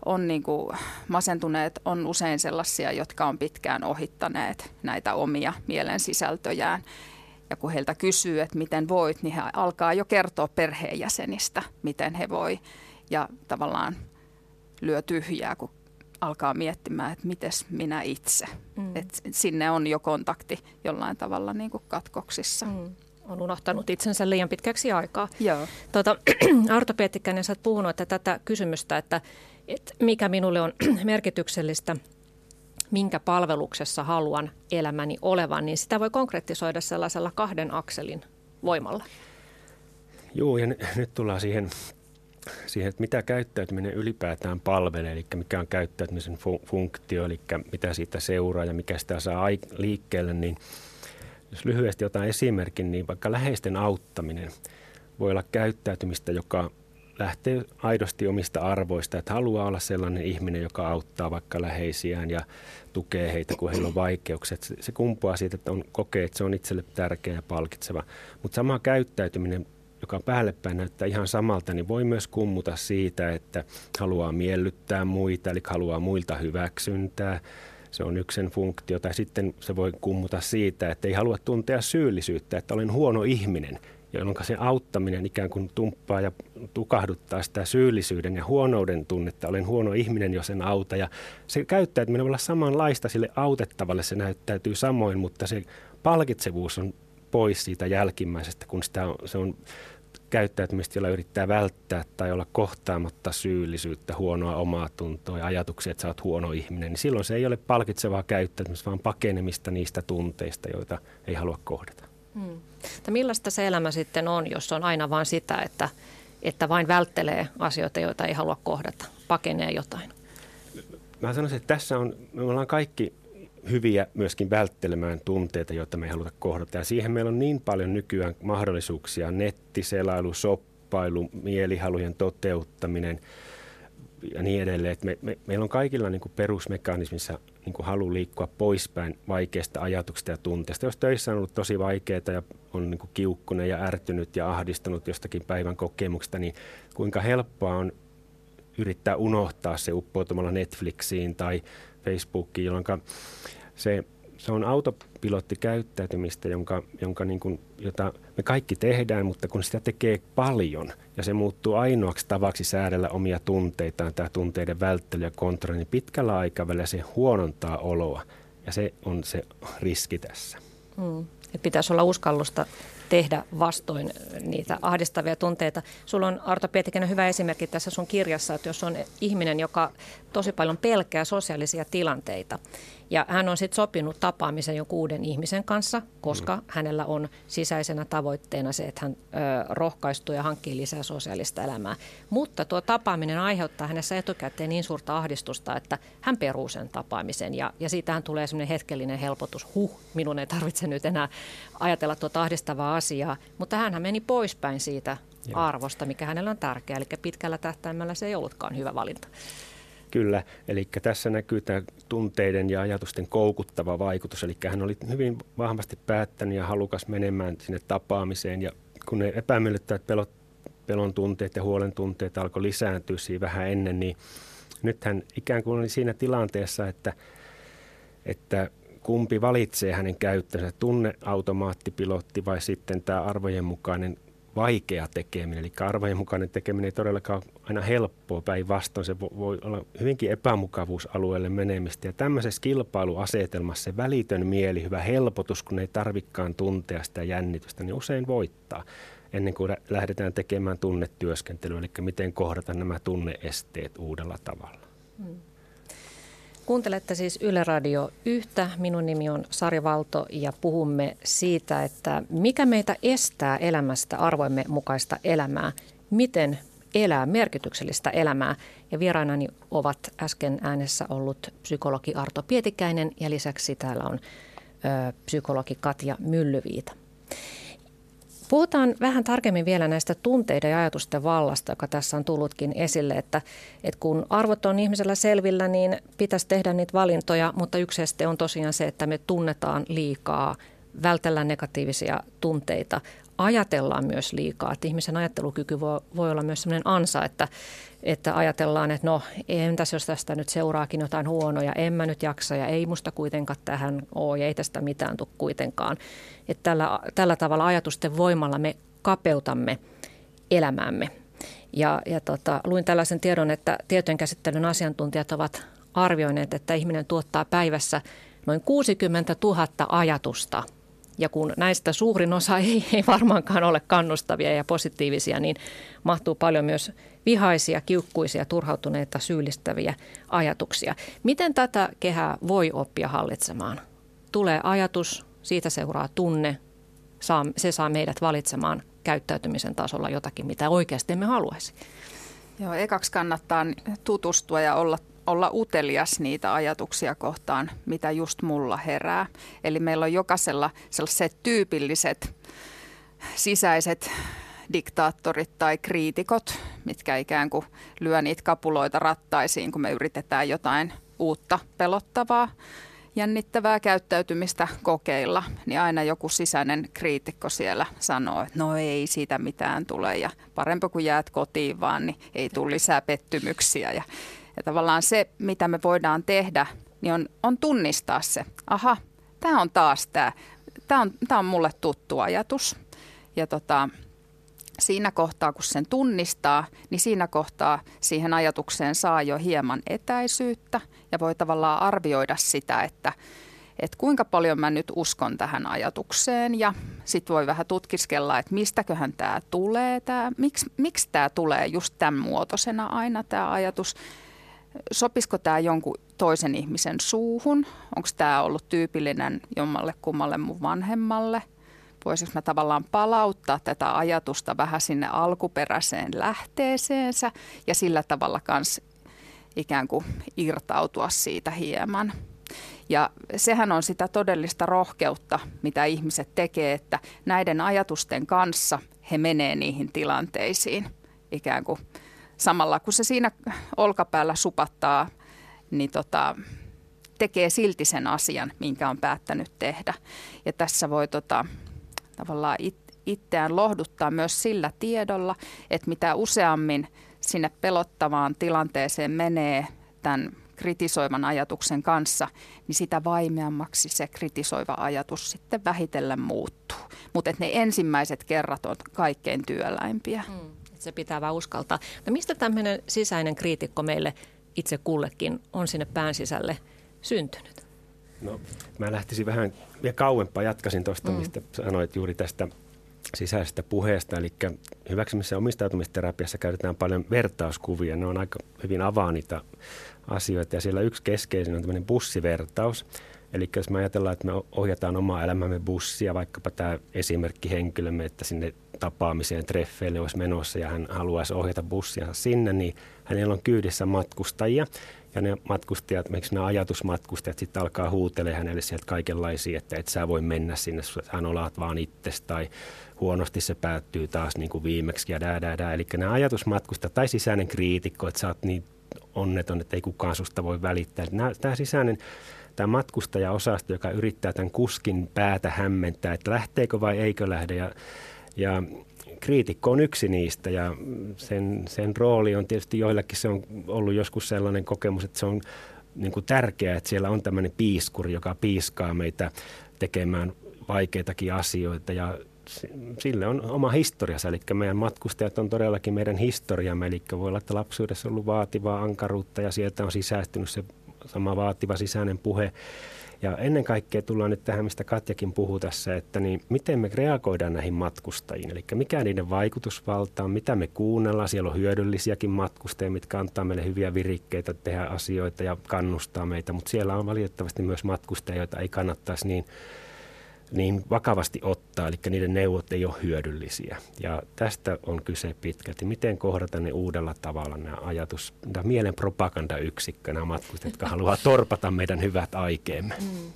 on niin kuin, masentuneet on usein sellaisia, jotka on pitkään ohittaneet näitä omia mielen sisältöjään. Ja kun heiltä kysyy, että miten voit, niin he alkaa jo kertoa perheenjäsenistä, miten he voi. Ja tavallaan lyö tyhjää, kun alkaa miettimään, että mites minä itse. Mm. Et sinne on jo kontakti jollain tavalla niin kuin katkoksissa. Mm. On unohtanut itsensä liian pitkäksi aikaa. Joo. Tuota, *clears throat* Arto Pietikäinen, sä oot puhunut että tätä kysymystä, että, että mikä minulle on *clears throat* merkityksellistä, minkä palveluksessa haluan elämäni olevan, niin sitä voi konkretisoida sellaisella kahden akselin voimalla. Joo, ja nyt tullaan siihen siihen, että mitä käyttäytyminen ylipäätään palvelee, eli mikä on käyttäytymisen funktio, eli mitä siitä seuraa ja mikä sitä saa liikkeelle, niin jos lyhyesti otan esimerkin, niin vaikka läheisten auttaminen voi olla käyttäytymistä, joka lähtee aidosti omista arvoista, että haluaa olla sellainen ihminen, joka auttaa vaikka läheisiään ja tukee heitä, kun heillä on vaikeuksia. Se kumpuaa siitä, että on kokee, että se on itselle tärkeä ja palkitseva. Mutta sama käyttäytyminen joka päällepäin näyttää ihan samalta, niin voi myös kummuta siitä, että haluaa miellyttää muita, eli haluaa muilta hyväksyntää. Se on yksen funktio. Tai sitten se voi kummuta siitä, että ei halua tuntea syyllisyyttä, että olen huono ihminen, jolloin se auttaminen ikään kuin tumppaa ja tukahduttaa sitä syyllisyyden ja huonouden tunnetta. Olen huono ihminen, jos en auta. Ja se käyttäytyminen voi olla samanlaista sille autettavalle, se näyttäytyy samoin, mutta se palkitsevuus on pois siitä jälkimmäisestä, kun sitä on, se on käyttäytymistä, jolla yrittää välttää tai olla kohtaamatta syyllisyyttä, huonoa omaa tuntoa ja ajatuksia, että sä oot huono ihminen, niin silloin se ei ole palkitsevaa käyttäytymistä, vaan pakenemista niistä tunteista, joita ei halua kohdata. Hmm. Millaista se elämä sitten on, jos on aina vain sitä, että, että vain välttelee asioita, joita ei halua kohdata, pakenee jotain? Mä sanoisin, että tässä on, me ollaan kaikki hyviä myöskin välttelemään tunteita, joita me ei haluta kohdata. Ja siihen meillä on niin paljon nykyään mahdollisuuksia, nettiselailu, soppailu, mielihalujen toteuttaminen ja niin edelleen. Me, me, meillä on kaikilla niin kuin perusmekanismissa niin kuin halu liikkua poispäin vaikeista ajatuksista ja tunteista. Jos töissä on ollut tosi vaikeaa ja on niin kuin kiukkunen ja ärtynyt ja ahdistunut jostakin päivän kokemuksesta, niin kuinka helppoa on yrittää unohtaa se uppoutumalla Netflixiin tai Facebookiin, jolloin se, se on autopilottikäyttäytymistä, jonka, jonka niin kuin, jota me kaikki tehdään, mutta kun sitä tekee paljon ja se muuttuu ainoaksi tavaksi säädellä omia tunteitaan, tämä tunteiden välttely ja kontrolli, niin pitkällä aikavälillä se huonontaa oloa ja se on se riski tässä. Mm. Pitäisi olla uskallusta tehdä vastoin niitä ahdistavia tunteita. Sulla on Arto Pietikäinen hyvä esimerkki tässä sun kirjassa, että jos on ihminen, joka tosi paljon pelkää sosiaalisia tilanteita, ja hän on sitten sopinut tapaamisen jonkun uuden ihmisen kanssa, koska mm. hänellä on sisäisenä tavoitteena se, että hän ö, rohkaistuu ja hankkii lisää sosiaalista elämää. Mutta tuo tapaaminen aiheuttaa hänessä etukäteen niin suurta ahdistusta, että hän peruu sen tapaamisen. Ja, ja siitähän tulee semmoinen hetkellinen helpotus. Huh, minun ei tarvitse nyt enää ajatella tuota ahdistavaa asiaa. Mutta hän meni poispäin siitä Joo. arvosta, mikä hänellä on tärkeää. Eli pitkällä tähtäimellä se ei ollutkaan hyvä valinta. Kyllä, eli tässä näkyy tämä tunteiden ja ajatusten koukuttava vaikutus. Eli hän oli hyvin vahvasti päättänyt ja halukas menemään sinne tapaamiseen. Ja kun ne epämiellyttävät pelot, pelon tunteet ja huolen tunteet alkoi lisääntyä siinä vähän ennen, niin nyt hän ikään kuin oli siinä tilanteessa, että, että kumpi valitsee hänen käyttönsä, tunneautomaattipilotti vai sitten tämä arvojen mukainen vaikea tekeminen. Eli arvojen mukainen tekeminen ei todellakaan aina helppoa päinvastoin. Se voi olla hyvinkin epämukavuusalueelle menemistä. Ja tämmöisessä kilpailuasetelmassa se välitön mieli, hyvä helpotus, kun ei tarvikkaan tuntea sitä jännitystä, niin usein voittaa ennen kuin lähdetään tekemään tunnetyöskentelyä, eli miten kohdata nämä tunneesteet uudella tavalla. Hmm. Kuuntelette siis Yle Radio yhtä. Minun nimi on Sari Valto ja puhumme siitä, että mikä meitä estää elämästä arvoimme mukaista elämää. Miten elää merkityksellistä elämää. Ja vierainani ovat äsken äänessä ollut psykologi Arto Pietikäinen ja lisäksi täällä on ö, psykologi Katja Myllyviita. Puhutaan vähän tarkemmin vielä näistä tunteiden ja ajatusten vallasta, joka tässä on tullutkin esille, että, että kun arvot on ihmisellä selvillä, niin pitäisi tehdä niitä valintoja, mutta yksi este on tosiaan se, että me tunnetaan liikaa, vältellään negatiivisia tunteita, ajatellaan myös liikaa. Että ihmisen ajattelukyky voi, voi olla myös sellainen ansa, että, että ajatellaan, että no entäs jos tästä nyt seuraakin jotain huonoja, en mä nyt jaksa ja ei musta kuitenkaan tähän ole ja ei tästä mitään tule kuitenkaan. Että tällä, tällä tavalla ajatusten voimalla me kapeutamme elämäämme. Ja, ja tota, luin tällaisen tiedon, että tietojenkäsittelyn asiantuntijat ovat arvioineet, että ihminen tuottaa päivässä noin 60 000 ajatusta – ja kun näistä suurin osa *laughs* ei, ei varmaankaan ole kannustavia ja positiivisia, niin mahtuu paljon myös vihaisia, kiukkuisia, turhautuneita, syyllistäviä ajatuksia. Miten tätä kehää voi oppia hallitsemaan? Tulee ajatus, siitä seuraa tunne, saa, se saa meidät valitsemaan käyttäytymisen tasolla jotakin, mitä oikeasti emme haluaisi. Joo, ekaksi kannattaa tutustua ja olla olla utelias niitä ajatuksia kohtaan, mitä just mulla herää. Eli meillä on jokaisella sellaiset tyypilliset sisäiset diktaattorit tai kriitikot, mitkä ikään kuin lyö niitä kapuloita rattaisiin, kun me yritetään jotain uutta pelottavaa, jännittävää käyttäytymistä kokeilla, niin aina joku sisäinen kriitikko siellä sanoo, että no ei siitä mitään tule ja parempi kuin jäät kotiin vaan, niin ei tule lisää pettymyksiä ja ja tavallaan se, mitä me voidaan tehdä, niin on, on tunnistaa se. Aha, tämä on taas tämä. Tämä on, tämä on mulle tuttu ajatus. Ja tota, siinä kohtaa, kun sen tunnistaa, niin siinä kohtaa siihen ajatukseen saa jo hieman etäisyyttä ja voi tavallaan arvioida sitä, että, että kuinka paljon mä nyt uskon tähän ajatukseen ja sitten voi vähän tutkiskella, että mistäköhän tämä tulee, tää, miksi, miksi tämä tulee just tämän muotoisena aina tämä ajatus sopisiko tämä jonkun toisen ihmisen suuhun? Onko tämä ollut tyypillinen jommalle kummalle mun vanhemmalle? Voisiko mä tavallaan palauttaa tätä ajatusta vähän sinne alkuperäiseen lähteeseensä ja sillä tavalla kans ikään kuin irtautua siitä hieman. Ja sehän on sitä todellista rohkeutta, mitä ihmiset tekee, että näiden ajatusten kanssa he menee niihin tilanteisiin ikään kuin – samalla kun se siinä olkapäällä supattaa, niin tota, tekee silti sen asian, minkä on päättänyt tehdä. Ja tässä voi tota, tavallaan it, itseään lohduttaa myös sillä tiedolla, että mitä useammin sinne pelottavaan tilanteeseen menee tämän kritisoivan ajatuksen kanssa, niin sitä vaimeammaksi se kritisoiva ajatus sitten vähitellen muuttuu. Mutta ne ensimmäiset kerrat on kaikkein työläimpiä. Mm se pitää vaan uskaltaa. No mistä tämmöinen sisäinen kriitikko meille itse kullekin on sinne pään sisälle syntynyt? No mä lähtisin vähän vielä kauempaa, jatkasin tuosta, mm. mistä sanoit juuri tästä sisäisestä puheesta. Eli hyväksymisessä omistautumisterapiassa käytetään paljon vertauskuvia. Ne on aika hyvin avaa niitä asioita ja siellä yksi keskeisin on tämmöinen bussivertaus. Eli jos me ajatellaan, että me ohjataan omaa elämämme bussia, vaikkapa tämä esimerkki henkilömme, että sinne tapaamiseen, treffeille olisi menossa ja hän haluaisi ohjata bussia sinne, niin hänellä on kyydissä matkustajia. Ja ne matkustajat, miksi nämä ajatusmatkustajat sitten alkaa huutelemaan hänelle sieltä kaikenlaisia, että et sä voi mennä sinne, hän olaat vaan itsesi tai huonosti se päättyy taas niin kuin viimeksi ja dää, dää, dää. Eli nämä ajatusmatkustajat tai sisäinen kriitikko, että sä oot niin onneton, että ei kukaan susta voi välittää. Tämä sisäinen tämä matkustajaosasto, joka yrittää tämän kuskin päätä hämmentää, että lähteekö vai eikö lähde. Ja, ja kriitikko on yksi niistä ja sen, sen rooli on tietysti joillakin se on ollut joskus sellainen kokemus, että se on niin kuin tärkeää, että siellä on tämmöinen piiskuri, joka piiskaa meitä tekemään vaikeitakin asioita ja sille on oma historiansa, eli meidän matkustajat on todellakin meidän historiamme, eli voi olla, että lapsuudessa on ollut vaativaa ankaruutta ja sieltä on sisäistynyt se sama vaativa sisäinen puhe. Ja ennen kaikkea tullaan nyt tähän, mistä Katjakin puhuu tässä, että niin miten me reagoidaan näihin matkustajiin. Eli mikä niiden vaikutusvalta on, mitä me kuunnellaan. Siellä on hyödyllisiäkin matkustajia, mitkä antaa meille hyviä virikkeitä tehdä asioita ja kannustaa meitä. Mutta siellä on valitettavasti myös matkustajia, joita ei kannattaisi niin niin vakavasti ottaa, eli niiden neuvot ei ole hyödyllisiä. Ja tästä on kyse pitkälti. Miten kohdata ne uudella tavalla nämä ajatus, tämä mielen propagandayksikkö, nämä matkustajat, jotka haluaa torpata meidän hyvät aikeemme. Mm.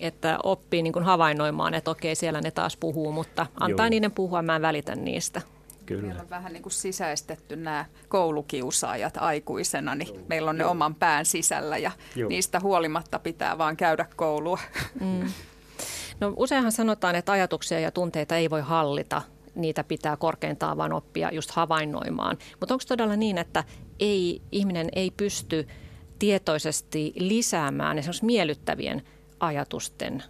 että oppii niin kuin havainnoimaan, että okei, siellä ne taas puhuu, mutta antaa Joo. niiden puhua, mä en välitä niistä. Kyllä. Meillä on vähän niin kuin sisäistetty nämä koulukiusaajat aikuisena, niin Joo. meillä on ne Joo. oman pään sisällä ja Joo. niistä huolimatta pitää vaan käydä koulua. Mm. *laughs* No useinhan sanotaan, että ajatuksia ja tunteita ei voi hallita, niitä pitää korkeintaan vain oppia just havainnoimaan. Mutta onko todella niin, että ei, ihminen ei pysty tietoisesti lisäämään esimerkiksi miellyttävien ajatusten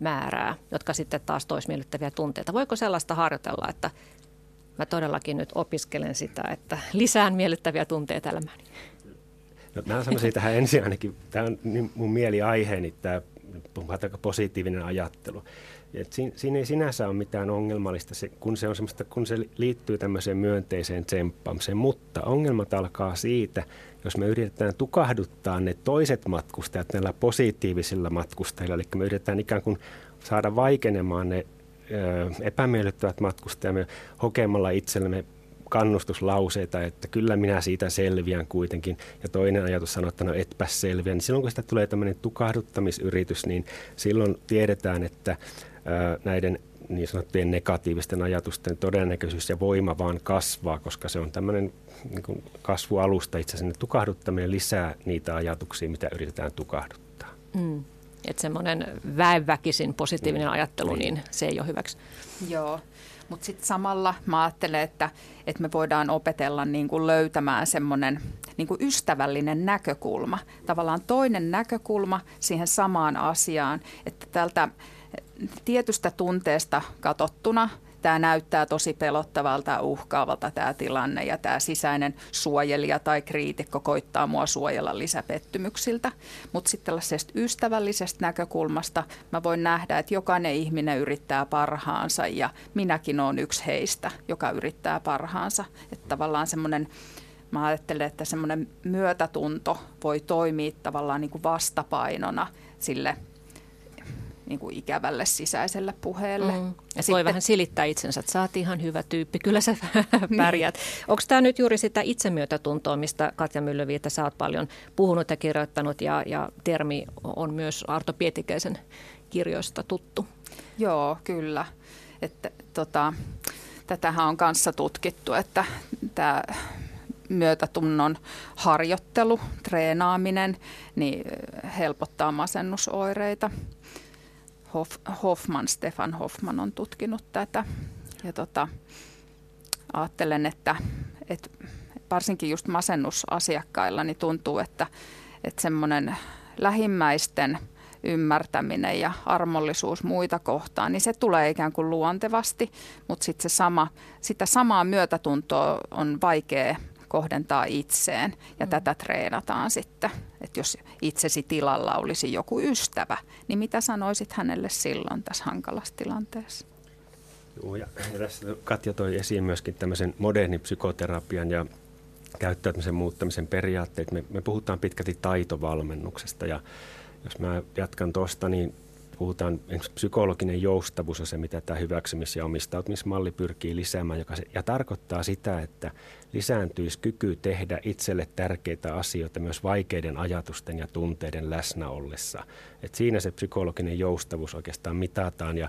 määrää, jotka sitten taas tois miellyttäviä tunteita. Voiko sellaista harjoitella, että mä todellakin nyt opiskelen sitä, että lisään miellyttäviä tunteita elämääni? No, mä sanoisin tähän ensin ainakin, tämä on mun mieliaiheeni, tämä positiivinen ajattelu. Et siinä, siinä ei sinänsä ole mitään ongelmallista, se, kun, se on semmoista, kun se liittyy tämmöiseen myönteiseen tsemppaamiseen, mutta ongelmat alkaa siitä, jos me yritetään tukahduttaa ne toiset matkustajat näillä positiivisilla matkustajilla, eli me yritetään ikään kuin saada vaikenemaan ne epämiellyttävät matkustajamme hokemalla itsellemme kannustuslauseita, että kyllä minä siitä selviän kuitenkin. Ja toinen ajatus sanoo, että no etpä selviä. Niin silloin kun sitä tulee tämmöinen tukahduttamisyritys, niin silloin tiedetään, että näiden niin sanottujen negatiivisten ajatusten todennäköisyys ja voima vaan kasvaa, koska se on tämmöinen niin kuin kasvualusta itse asiassa. Tukahduttaminen lisää niitä ajatuksia, mitä yritetään tukahduttaa. Mm. Että semmoinen väenväkisin positiivinen mm. ajattelu, niin. niin se ei ole hyväksi. Joo. Mutta sitten samalla mä ajattelen, että, että me voidaan opetella niin kuin löytämään semmoinen niin kuin ystävällinen näkökulma. Tavallaan toinen näkökulma siihen samaan asiaan, että tältä tietystä tunteesta katottuna tämä näyttää tosi pelottavalta uhkaavalta tämä tilanne ja tämä sisäinen suojelija tai kriitikko koittaa mua suojella lisäpettymyksiltä. Mutta sitten tällaisesta ystävällisestä näkökulmasta mä voin nähdä, että jokainen ihminen yrittää parhaansa ja minäkin olen yksi heistä, joka yrittää parhaansa. Että tavallaan semmoinen Mä ajattelen, että semmoinen myötätunto voi toimia tavallaan niin kuin vastapainona sille niin kuin ikävälle sisäiselle puheelle. Mm. Ja sitten, voi vähän silittää itsensä, että oot ihan hyvä tyyppi, kyllä sä pärjät. *laughs* Niin. Onko tämä nyt juuri sitä itsemyötätuntoa, mistä Katja Myllyviitä sä oot paljon puhunut ja kirjoittanut ja, ja termi on myös Arto Pietikäisen kirjoista tuttu? Joo, kyllä. Että, tota, tätähän on kanssa tutkittu, että tämä myötätunnon harjoittelu, treenaaminen, niin helpottaa masennusoireita. Hoff, Hoffman, Stefan Hoffman on tutkinut tätä. Ja tota, ajattelen, että, että varsinkin just masennusasiakkailla niin tuntuu, että, että semmoinen lähimmäisten ymmärtäminen ja armollisuus muita kohtaan, niin se tulee ikään kuin luontevasti, mutta sitten se sama, sitä samaa myötätuntoa on vaikea kohdentaa itseen ja mm. tätä treenataan sitten. Että jos itsesi tilalla olisi joku ystävä, niin mitä sanoisit hänelle silloin tässä hankalassa tilanteessa? Joo, ja, ja tässä Katja toi esiin myöskin tämmöisen modernin psykoterapian ja käyttäytymisen muuttamisen periaatteet. Me, me puhutaan pitkälti taitovalmennuksesta ja jos mä jatkan tuosta, niin puhutaan, psykologinen joustavuus on se, mitä tämä hyväksymis- ja omistautumismalli pyrkii lisäämään, joka se, ja tarkoittaa sitä, että lisääntyisi kyky tehdä itselle tärkeitä asioita myös vaikeiden ajatusten ja tunteiden läsnä ollessa. Et siinä se psykologinen joustavuus oikeastaan mitataan ja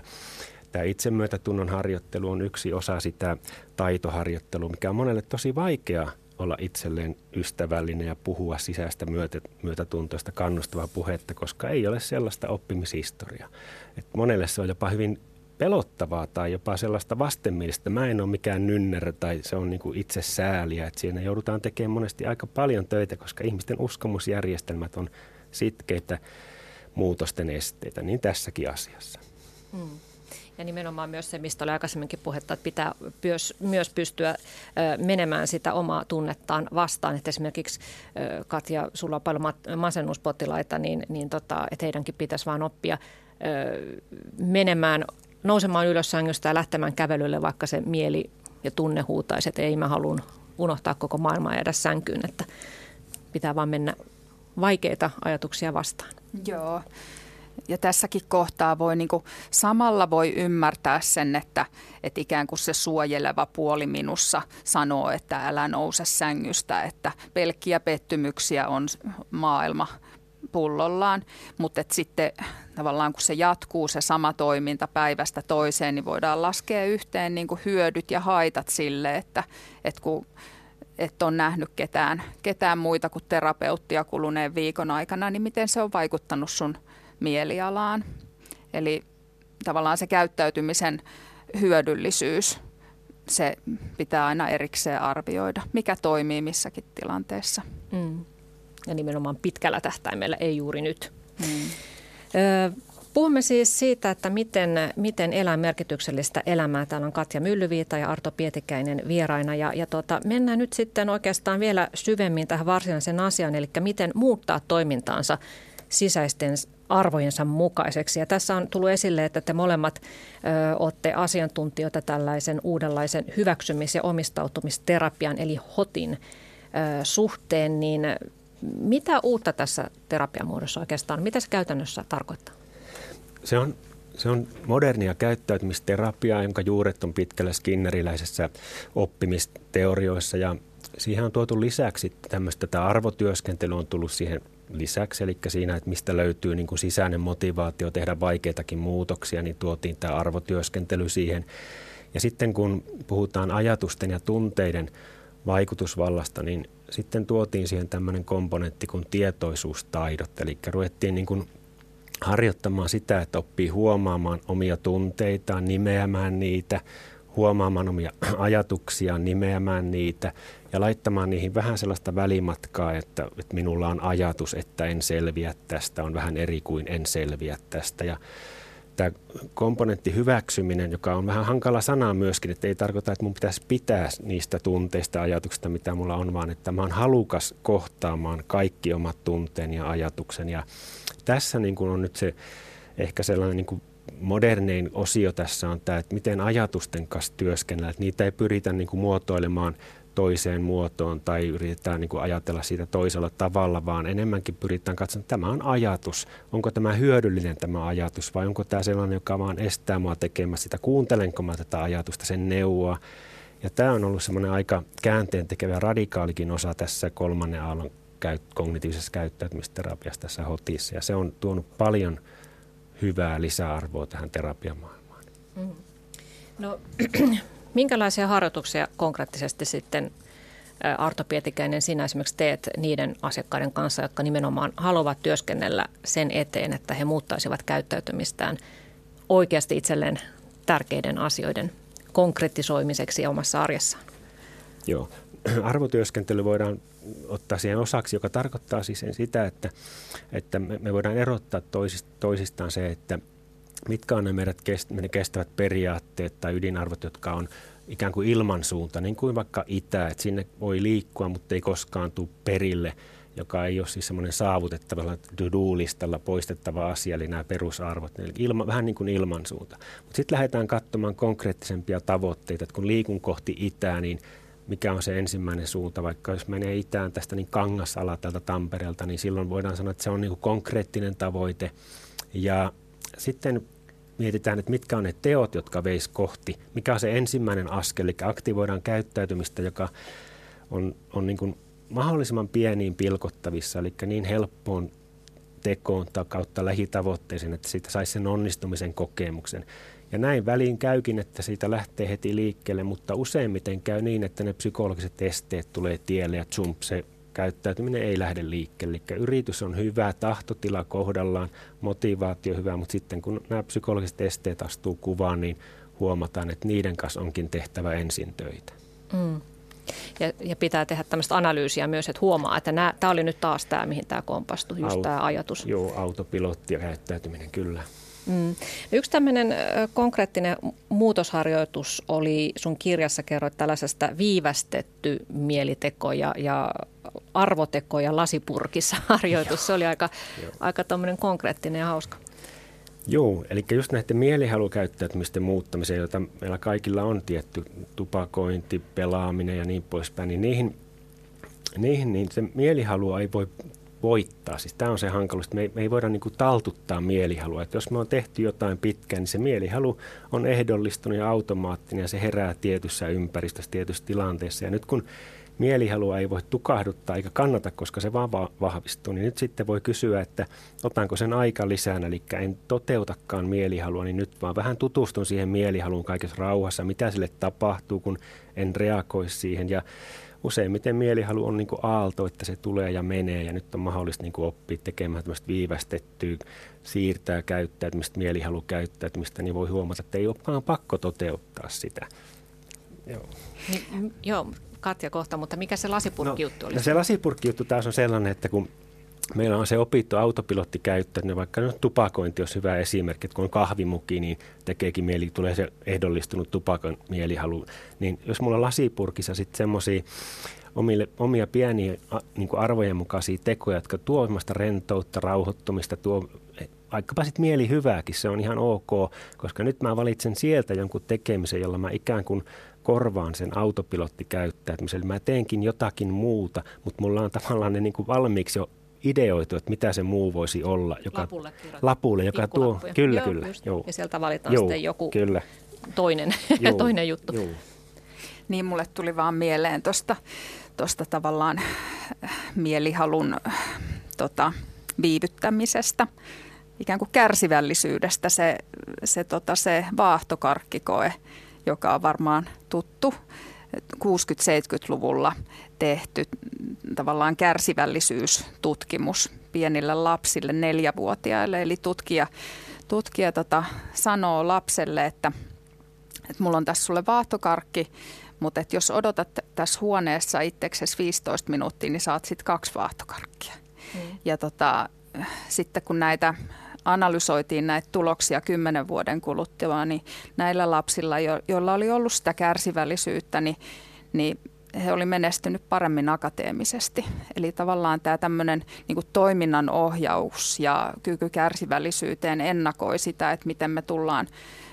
Tämä itsemyötätunnon harjoittelu on yksi osa sitä taitoharjoittelua, mikä on monelle tosi vaikea olla itselleen ystävällinen ja puhua sisäistä myötä, myötätuntoista kannustavaa puhetta, koska ei ole sellaista oppimishistoriaa. Et monelle se on jopa hyvin pelottavaa tai jopa sellaista vastenmielistä. Mä en ole mikään nynnerä tai se on niin kuin itse sääliä. Että siinä joudutaan tekemään monesti aika paljon töitä, koska ihmisten uskomusjärjestelmät on sitkeitä muutosten esteitä, niin tässäkin asiassa. Hmm. Ja nimenomaan myös se, mistä oli aikaisemminkin puhetta, että pitää myös, myös pystyä menemään sitä omaa tunnettaan vastaan. Että esimerkiksi Katja, sulla on paljon masennuspotilaita, niin, niin tota, että heidänkin pitäisi vaan oppia menemään, nousemaan ylös sängystä ja lähtemään kävelylle, vaikka se mieli ja tunne huutaisi, että ei mä halun unohtaa koko maailmaa ja jäädä sänkyyn, että pitää vaan mennä vaikeita ajatuksia vastaan. Joo, ja tässäkin kohtaa voi niin kuin, samalla voi ymmärtää sen, että, että ikään kuin se suojeleva puoli minussa sanoo, että älä nouse sängystä, että pelkkiä pettymyksiä on maailma pullollaan, mutta sitten tavallaan kun se jatkuu se sama toiminta päivästä toiseen, niin voidaan laskea yhteen niin kuin hyödyt ja haitat sille, että, että kun et on nähnyt ketään, ketään muita kuin terapeuttia kuluneen viikon aikana, niin miten se on vaikuttanut sun mielialaan. Eli tavallaan se käyttäytymisen hyödyllisyys, se pitää aina erikseen arvioida, mikä toimii missäkin tilanteessa. Mm. Ja nimenomaan pitkällä tähtäimellä, ei juuri nyt. Mm. Puhumme siis siitä, että miten, miten elää merkityksellistä elämää. Täällä on Katja Myllyviita ja Arto Pietikäinen vieraina. Ja, ja tuota, mennään nyt sitten oikeastaan vielä syvemmin tähän varsinaisen asiaan, eli miten muuttaa toimintaansa sisäisten arvojensa mukaiseksi. Ja tässä on tullut esille, että te molemmat ö, olette asiantuntijoita tällaisen uudenlaisen hyväksymis- ja omistautumisterapian, eli HOTin ö, suhteen, niin mitä uutta tässä terapiamuodossa oikeastaan, mitä se käytännössä tarkoittaa? Se on, se on modernia käyttäytymisterapiaa, jonka juuret on pitkällä skinneriläisessä oppimisteorioissa ja siihen on tuotu lisäksi tämmöistä, tämä arvotyöskentely on tullut siihen lisäksi, eli siinä, että mistä löytyy niin kuin sisäinen motivaatio tehdä vaikeitakin muutoksia, niin tuotiin tämä arvotyöskentely siihen. Ja sitten kun puhutaan ajatusten ja tunteiden vaikutusvallasta, niin sitten tuotiin siihen tämmöinen komponentti kuin tietoisuustaidot, eli ruvettiin niin kuin harjoittamaan sitä, että oppii huomaamaan omia tunteitaan, nimeämään niitä, huomaamaan omia *clears throat* ajatuksia, nimeämään niitä ja laittamaan niihin vähän sellaista välimatkaa, että, että minulla on ajatus, että en selviä tästä, on vähän eri kuin en selviä tästä. Ja tämä komponentti hyväksyminen, joka on vähän hankala sana myöskin, että ei tarkoita, että mun pitäisi pitää niistä tunteista ajatuksista, mitä mulla on, vaan että mä oon halukas kohtaamaan kaikki omat tunteeni ja ajatuksen. Ja tässä niin kuin on nyt se ehkä sellainen niin kuin modernein osio tässä on tämä, että miten ajatusten kanssa työskennellä. Että niitä ei pyritä niin kuin muotoilemaan toiseen muotoon tai yritetään niin kuin ajatella siitä toisella tavalla, vaan enemmänkin pyritään katsomaan, että tämä on ajatus. Onko tämä hyödyllinen tämä ajatus vai onko tämä sellainen, joka vaan estää mua tekemästä sitä, kuuntelenko mä tätä ajatusta, sen neuvoa. Ja tämä on ollut semmoinen aika käänteen tekevä radikaalikin osa tässä kolmannen aallon käyt, kognitiivisessa käyttäytymisterapiassa tässä hotissa. Ja se on tuonut paljon hyvää lisäarvoa tähän terapiamaailmaan. Mm. No, minkälaisia harjoituksia konkreettisesti sitten Arto Pietikäinen sinä esimerkiksi teet niiden asiakkaiden kanssa, jotka nimenomaan haluavat työskennellä sen eteen, että he muuttaisivat käyttäytymistään oikeasti itselleen tärkeiden asioiden konkretisoimiseksi omassa arjessaan? Joo, *clears throat* arvotyöskentely voidaan ottaa siihen osaksi, joka tarkoittaa siis sitä, että, että me voidaan erottaa toisistaan se, että mitkä on ne meidän kestävät periaatteet tai ydinarvot, jotka on ikään kuin ilmansuunta, niin kuin vaikka itä, että sinne voi liikkua, mutta ei koskaan tule perille, joka ei ole siis semmoinen saavutettavalla to-do-listalla poistettava asia, eli nämä perusarvot, eli ilma, vähän niin kuin ilmansuunta. Mutta sitten lähdetään katsomaan konkreettisempia tavoitteita, että kun liikun kohti itää, niin mikä on se ensimmäinen suunta, vaikka jos menee itään tästä niin Kangasala tältä Tampereelta, niin silloin voidaan sanoa, että se on niin kuin konkreettinen tavoite. Ja sitten mietitään, että mitkä on ne teot, jotka veis kohti, mikä on se ensimmäinen askel, eli aktivoidaan käyttäytymistä, joka on, on niin kuin mahdollisimman pieniin pilkottavissa, eli niin helppoon tekoon tai kautta lähitavoitteeseen, että siitä saisi sen onnistumisen kokemuksen. Ja näin väliin käykin, että siitä lähtee heti liikkeelle, mutta useimmiten käy niin, että ne psykologiset esteet tulee tielle ja jump, se käyttäytyminen ei lähde liikkeelle. Eli yritys on hyvä, tahtotila kohdallaan, motivaatio hyvä, mutta sitten kun nämä psykologiset esteet astuu kuvaan, niin huomataan, että niiden kanssa onkin tehtävä ensin töitä. Mm. Ja, ja pitää tehdä tämmöistä analyysiä myös, että huomaa, että tämä oli nyt taas tämä, mihin tämä kompastui, just Aut, tämä ajatus. Joo, autopilotti ja käyttäytyminen, kyllä. Mm. Yksi tämmöinen konkreettinen muutosharjoitus oli, sun kirjassa kerroit tällaisesta viivästetty mieliteko ja, ja arvoteko ja lasipurkissa *laughs* harjoitus. Se oli aika, aika konkreettinen ja hauska. Joo, eli just näiden mielihalukäyttäytymisten muuttamiseen, joita meillä kaikilla on tietty tupakointi, pelaaminen ja niin poispäin, niin niihin, niihin niin se mielihalu ei voi voittaa. Siis tämä on se hankaluus, me ei, me ei voida niin kuin taltuttaa mielihalua. Että jos me on tehty jotain pitkään, niin se mielihalu on ehdollistunut ja automaattinen ja se herää tietyssä ympäristössä, tietyssä tilanteessa. Ja nyt kun mielihalua ei voi tukahduttaa eikä kannata, koska se vaan vahvistuu, niin nyt sitten voi kysyä, että otanko sen aika lisään, eli en toteutakaan mielihalua, niin nyt vaan vähän tutustun siihen mielihaluun kaikessa rauhassa, mitä sille tapahtuu, kun en reagoi siihen. Ja useimmiten mielihalu on niin kuin aalto, että se tulee ja menee ja nyt on mahdollista niin kuin oppia tekemään tämmöistä viivästettyä siirtää käyttäytymistä, mielihalukäyttäytymistä, niin voi huomata, että ei olekaan pakko toteuttaa sitä. Joo. Niin, joo, Katja kohta, mutta mikä se lasipurkkijuttu no, oli? No se lasipurkkijuttu taas on sellainen, että kun meillä on se opittu autopilottikäyttö, niin vaikka nyt tupakointi olisi hyvä esimerkki, että kun on kahvimuki, niin tekeekin mieli, tulee se ehdollistunut tupakan mielihalu. Niin jos mulla on lasipurkissa sitten semmoisia omia pieniä niin arvojen mukaisia tekoja, jotka tuo rentoutta, rauhoittumista, tuo vaikkapa sitten mieli hyvääkin, se on ihan ok, koska nyt mä valitsen sieltä jonkun tekemisen, jolla mä ikään kuin korvaan sen autopilottikäyttäytymisen. Mä teenkin jotakin muuta, mutta mulla on tavallaan ne niin kuin valmiiksi jo ideoitu, että mitä se muu voisi olla. Joka, lapulle, lapulle joka tuo, kyllä, joo, kyllä. Joo. Ja sieltä valitaan joo, sitten joku kyllä. toinen, joo, *laughs* toinen juttu. Joo. Niin mulle tuli vaan mieleen tuosta tosta tavallaan mielihalun tota, viivyttämisestä, ikään kuin kärsivällisyydestä se, se, tota, se vaahtokarkkikoe, joka on varmaan tuttu 60-70-luvulla tehty tavallaan kärsivällisyystutkimus pienille lapsille, neljävuotiaille. Eli tutkija, tutkija tota, sanoo lapselle, että, että mulla on tässä sulle vaahtokarkki, mutta että jos odotat tässä huoneessa itseksesi 15 minuuttia, niin saat sitten kaksi vaahtokarkkia. Mm. Ja tota, sitten kun näitä analysoitiin näitä tuloksia kymmenen vuoden kuluttua, niin näillä lapsilla, jo, joilla oli ollut sitä kärsivällisyyttä, niin, niin he oli menestynyt paremmin akateemisesti. Eli tavallaan tämä tämmöinen niin toiminnan ohjaus ja kyky kärsivällisyyteen ennakoi sitä, että miten me tullaan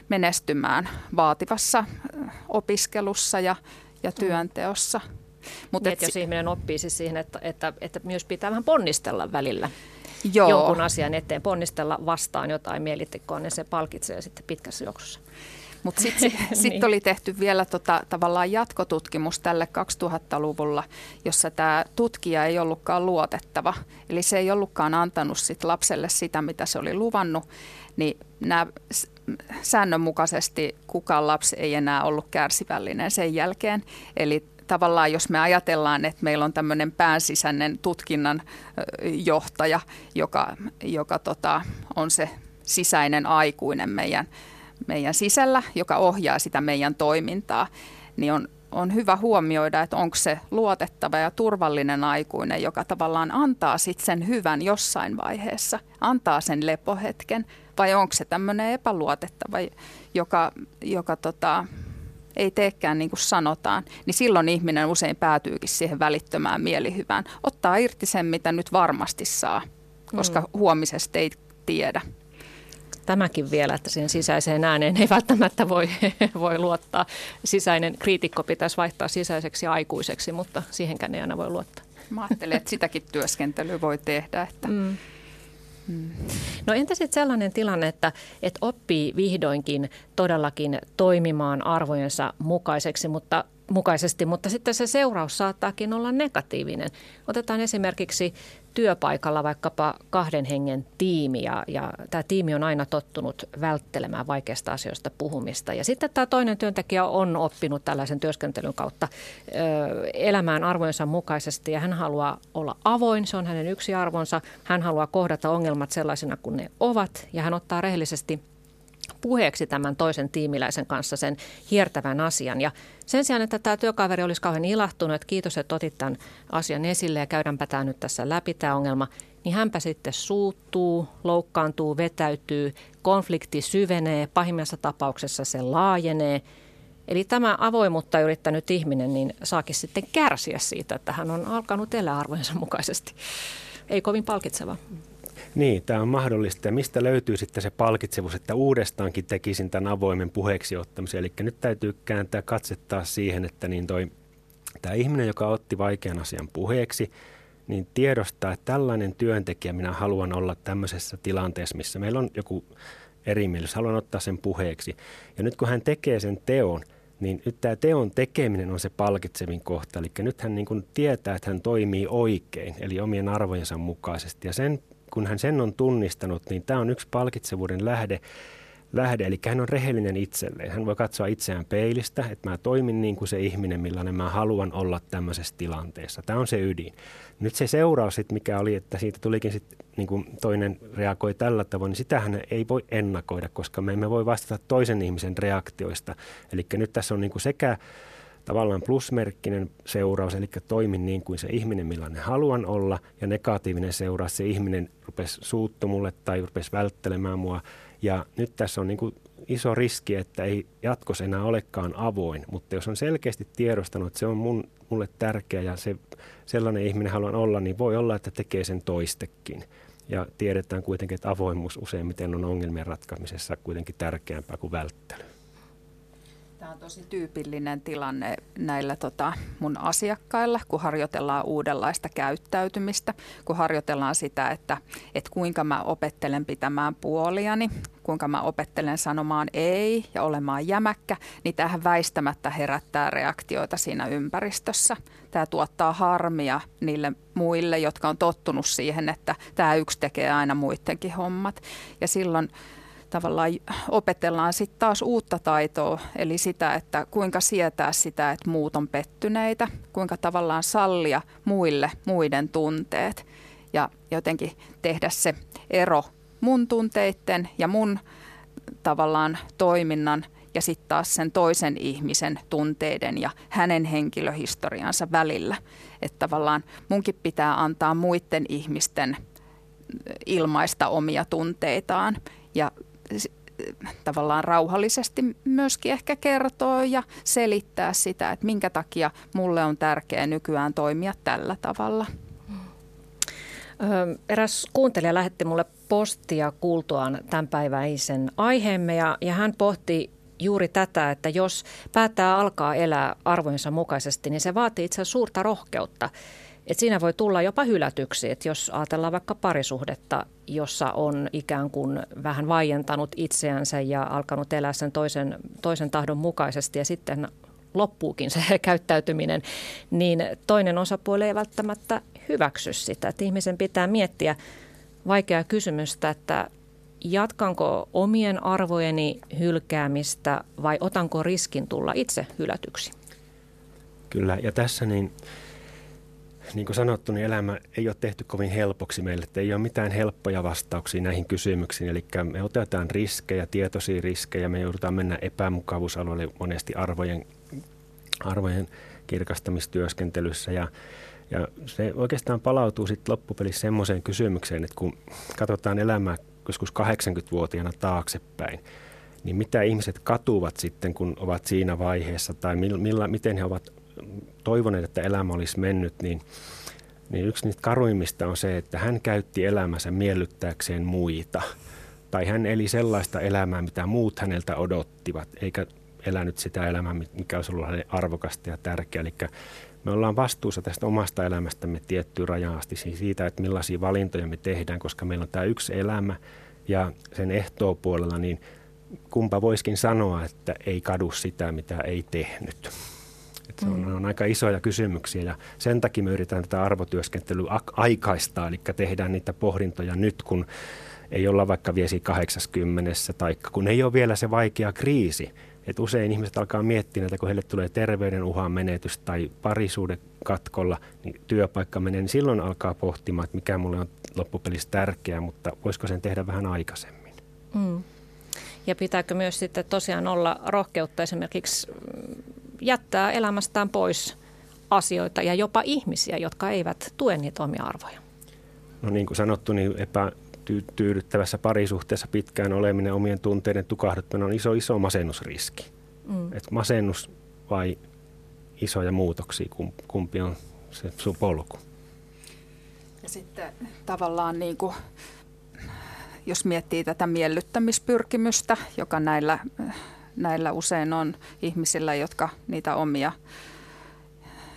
menestymään vaativassa opiskelussa ja, ja mm. työnteossa. Mutta niin, jos ihminen oppii siis siihen, että, että, että myös pitää vähän ponnistella välillä Joo. jonkun asian eteen, ponnistella vastaan jotain mielitekoa, niin se palkitsee sitten pitkässä juoksussa. Mutta sitten *laughs* sit niin. oli tehty vielä tota, tavallaan jatkotutkimus tälle 2000-luvulla, jossa tämä tutkija ei ollutkaan luotettava. Eli se ei ollutkaan antanut sit lapselle sitä, mitä se oli luvannut. Niin nämä säännönmukaisesti kukaan lapsi ei enää ollut kärsivällinen sen jälkeen. Eli tavallaan jos me ajatellaan, että meillä on tämmöinen päänsisäinen tutkinnan johtaja, joka, joka tota, on se sisäinen aikuinen meidän, meidän sisällä, joka ohjaa sitä meidän toimintaa, niin on, on hyvä huomioida, että onko se luotettava ja turvallinen aikuinen, joka tavallaan antaa sitten sen hyvän jossain vaiheessa, antaa sen lepohetken, vai onko se tämmöinen epäluotettava, joka, joka tota, ei teekään niin kuin sanotaan, niin silloin ihminen usein päätyykin siihen välittömään mielihyvään. Ottaa irti sen, mitä nyt varmasti saa, koska mm. huomisesta ei tiedä. Tämäkin vielä, että siihen sisäiseen ääneen ei välttämättä voi, *laughs* voi luottaa. Sisäinen kriitikko pitäisi vaihtaa sisäiseksi aikuiseksi, mutta siihenkään ei aina voi luottaa. Mä ajattelen, että sitäkin työskentelyä voi tehdä. Että mm. No entä sitten sellainen tilanne, että, että oppii vihdoinkin todellakin toimimaan arvojensa mukaiseksi, mutta mukaisesti, mutta sitten se seuraus saattaakin olla negatiivinen. Otetaan esimerkiksi työpaikalla vaikkapa kahden hengen tiimi ja, ja tämä tiimi on aina tottunut välttelemään vaikeista asioista puhumista. Ja sitten tämä toinen työntekijä on oppinut tällaisen työskentelyn kautta ö, elämään arvojensa mukaisesti ja hän haluaa olla avoin, se on hänen yksi arvonsa. Hän haluaa kohdata ongelmat sellaisena kuin ne ovat ja hän ottaa rehellisesti puheeksi tämän toisen tiimiläisen kanssa sen hiertävän asian. Ja sen sijaan, että tämä työkaveri olisi kauhean ilahtunut, että kiitos, että otit tämän asian esille ja käydäänpä tämä nyt tässä läpi tämä ongelma, niin hänpä sitten suuttuu, loukkaantuu, vetäytyy, konflikti syvenee, pahimmassa tapauksessa se laajenee. Eli tämä avoimuutta yrittänyt ihminen niin saakin sitten kärsiä siitä, että hän on alkanut elää arvojensa mukaisesti. Ei kovin palkitseva. Niin, tämä on mahdollista. Ja mistä löytyy sitten se palkitsevuus, että uudestaankin tekisin tämän avoimen puheeksi ottamisen. Eli nyt täytyy kääntää katsettaa siihen, että niin toi, tämä ihminen, joka otti vaikean asian puheeksi, niin tiedostaa, että tällainen työntekijä minä haluan olla tämmöisessä tilanteessa, missä meillä on joku erimielisyys, haluan ottaa sen puheeksi. Ja nyt kun hän tekee sen teon, niin nyt tämä teon tekeminen on se palkitsevin kohta. Eli nyt hän niin kuin tietää, että hän toimii oikein, eli omien arvojensa mukaisesti. Ja sen, kun hän sen on tunnistanut, niin tämä on yksi palkitsevuuden lähde, lähde. Eli hän on rehellinen itselleen. Hän voi katsoa itseään peilistä, että mä toimin niin kuin se ihminen, millainen mä haluan olla tämmöisessä tilanteessa. Tämä on se ydin. Nyt se seuraus, sit, mikä oli, että siitä tulikin sit, niin kuin toinen reagoi tällä tavoin, niin sitähän ei voi ennakoida, koska me emme voi vastata toisen ihmisen reaktioista. Eli nyt tässä on niin kuin sekä tavallaan plusmerkkinen seuraus, eli toimin niin kuin se ihminen, millainen haluan olla, ja negatiivinen seuraus, se ihminen rupesi suuttumulle tai rupesi välttelemään mua – ja nyt tässä on niin kuin iso riski, että ei jatkossa enää olekaan avoin, mutta jos on selkeästi tiedostanut, että se on mun, mulle tärkeä ja se, sellainen ihminen haluan olla, niin voi olla, että tekee sen toistekin. Ja tiedetään kuitenkin, että avoimuus useimmiten on ongelmien ratkaisamisessa kuitenkin tärkeämpää kuin välttely. Tämä on tosi tyypillinen tilanne näillä tota, mun asiakkailla, kun harjoitellaan uudenlaista käyttäytymistä, kun harjoitellaan sitä, että, että kuinka mä opettelen pitämään puoliani, kuinka mä opettelen sanomaan ei ja olemaan jämäkkä, niin tähän väistämättä herättää reaktioita siinä ympäristössä. Tämä tuottaa harmia niille muille, jotka on tottunut siihen, että tämä yksi tekee aina muidenkin hommat. Ja silloin tavallaan opetellaan sitten taas uutta taitoa, eli sitä, että kuinka sietää sitä, että muut on pettyneitä, kuinka tavallaan sallia muille muiden tunteet ja jotenkin tehdä se ero mun tunteitten ja mun tavallaan toiminnan ja sitten taas sen toisen ihmisen tunteiden ja hänen henkilöhistoriansa välillä. Että tavallaan munkin pitää antaa muiden ihmisten ilmaista omia tunteitaan ja tavallaan rauhallisesti myöskin ehkä kertoo ja selittää sitä, että minkä takia mulle on tärkeää nykyään toimia tällä tavalla. Eräs kuuntelija lähetti mulle postia kuultuaan tämänpäiväisen aiheemme ja, ja hän pohti juuri tätä, että jos päättää alkaa elää arvojensa mukaisesti, niin se vaatii itse suurta rohkeutta. Et siinä voi tulla jopa hylätyksi, että jos ajatellaan vaikka parisuhdetta, jossa on ikään kuin vähän vaientanut itseänsä ja alkanut elää sen toisen, toisen tahdon mukaisesti ja sitten loppuukin se *laughs* käyttäytyminen, niin toinen osapuoli ei välttämättä hyväksy sitä. Että ihmisen pitää miettiä vaikeaa kysymystä, että jatkanko omien arvojeni hylkäämistä vai otanko riskin tulla itse hylätyksi? Kyllä, ja tässä niin niin kuin sanottu, niin elämä ei ole tehty kovin helpoksi meille. Että ei ole mitään helppoja vastauksia näihin kysymyksiin. Eli me otetaan riskejä, tietoisia riskejä. Me joudutaan mennä epämukavuusalueelle monesti arvojen, arvojen kirkastamistyöskentelyssä. Ja, ja se oikeastaan palautuu sitten loppupelissä semmoiseen kysymykseen, että kun katsotaan elämää joskus 80-vuotiaana taaksepäin, niin mitä ihmiset katuvat sitten, kun ovat siinä vaiheessa, tai millä, miten he ovat toivoneet, että elämä olisi mennyt, niin, niin yksi niistä karuimmista on se, että hän käytti elämänsä miellyttääkseen muita. Tai hän eli sellaista elämää, mitä muut häneltä odottivat, eikä elänyt sitä elämää, mikä olisi ollut arvokasta ja tärkeää. Eli me ollaan vastuussa tästä omasta elämästämme tiettyyn rajaan asti, siis siitä, että millaisia valintoja me tehdään, koska meillä on tämä yksi elämä ja sen ehtoo puolella, niin kumpa voiskin sanoa, että ei kadu sitä, mitä ei tehnyt. Että se on, mm. on aika isoja kysymyksiä ja sen takia me yritetään tätä arvotyöskentelyä aikaistaa, eli tehdään niitä pohdintoja nyt, kun ei olla vaikka viesi 80 tai kun ei ole vielä se vaikea kriisi. että usein ihmiset alkaa miettiä että kun heille tulee terveyden uhan menetys tai parisuuden katkolla, niin työpaikka menee, niin silloin alkaa pohtimaan, että mikä mulle on loppupelissä tärkeää, mutta voisiko sen tehdä vähän aikaisemmin. Mm. Ja pitääkö myös sitten tosiaan olla rohkeutta esimerkiksi jättää elämästään pois asioita ja jopa ihmisiä, jotka eivät tue niitä omia arvoja. No niin kuin sanottu, niin epätyydyttävässä parisuhteessa pitkään oleminen omien tunteiden tukahduttaminen on iso, iso masennusriski. Mm. Et masennus vai isoja muutoksia, kumpi on se sun polku? Ja sitten tavallaan niin kuin, jos miettii tätä miellyttämispyrkimystä, joka näillä näillä usein on ihmisillä, jotka niitä omia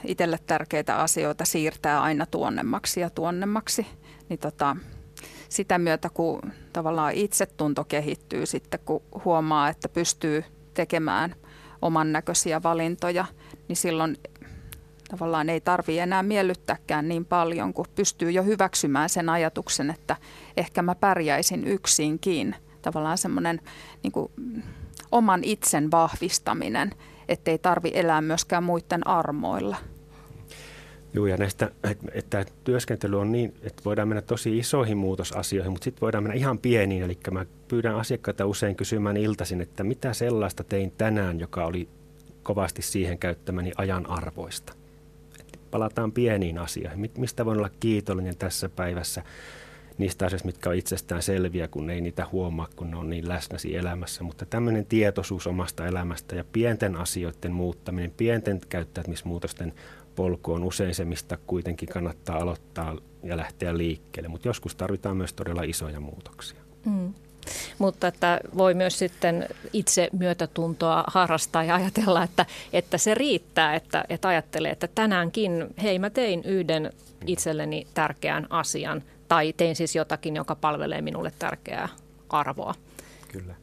itselle tärkeitä asioita siirtää aina tuonnemmaksi ja tuonnemmaksi, niin tota, sitä myötä, kun tavallaan itsetunto kehittyy sitten, kun huomaa, että pystyy tekemään oman näköisiä valintoja, niin silloin tavallaan ei tarvi enää miellyttääkään niin paljon, kun pystyy jo hyväksymään sen ajatuksen, että ehkä mä pärjäisin yksinkin. Tavallaan semmoinen niin kuin, oman itsen vahvistaminen, ettei tarvi elää myöskään muiden armoilla. Joo, ja näistä, että työskentely on niin, että voidaan mennä tosi isoihin muutosasioihin, mutta sitten voidaan mennä ihan pieniin. Eli mä pyydän asiakkaita usein kysymään iltaisin, että mitä sellaista tein tänään, joka oli kovasti siihen käyttämäni ajan arvoista. Palataan pieniin asioihin. Mistä voin olla kiitollinen tässä päivässä? Niistä asioista, mitkä on itsestään selviä, kun ei niitä huomaa, kun ne on niin läsnä elämässä. Mutta tämmöinen tietoisuus omasta elämästä ja pienten asioiden muuttaminen, pienten käyttäytymismuutosten polku on usein se, mistä kuitenkin kannattaa aloittaa ja lähteä liikkeelle. Mutta joskus tarvitaan myös todella isoja muutoksia. Mm. Mutta että voi myös sitten itse myötätuntoa harrastaa ja ajatella, että, että se riittää, että, että ajattelee, että tänäänkin, hei mä tein yhden itselleni tärkeän asian tai tein siis jotakin, joka palvelee minulle tärkeää arvoa. Kyllä.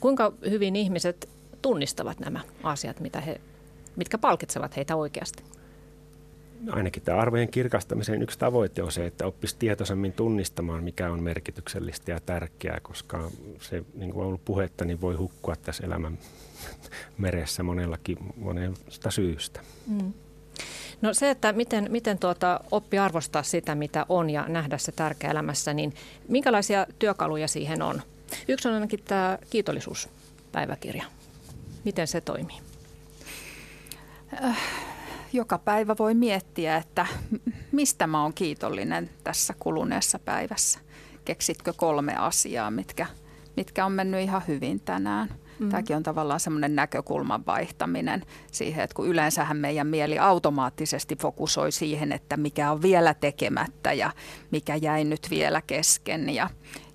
Kuinka hyvin ihmiset tunnistavat nämä asiat, mitä he, mitkä palkitsevat heitä oikeasti? Ainakin tämä arvojen kirkastamisen yksi tavoite on se, että oppisi tietoisemmin tunnistamaan, mikä on merkityksellistä ja tärkeää, koska se, niin kuin on ollut puhetta, niin voi hukkua tässä elämän meressä monellakin monesta syystä. Mm. No se, että miten, miten tuota, oppi arvostaa sitä, mitä on ja nähdä se tärkeä elämässä, niin minkälaisia työkaluja siihen on? Yksi on ainakin tämä kiitollisuuspäiväkirja. Miten se toimii? Äh, joka päivä voi miettiä, että mistä mä oon kiitollinen tässä kuluneessa päivässä. Keksitkö kolme asiaa, mitkä, mitkä on mennyt ihan hyvin tänään – Mm. Tämäkin on tavallaan semmoinen näkökulman vaihtaminen siihen, että kun yleensähän meidän mieli automaattisesti fokusoi siihen, että mikä on vielä tekemättä ja mikä jäi nyt vielä kesken ja,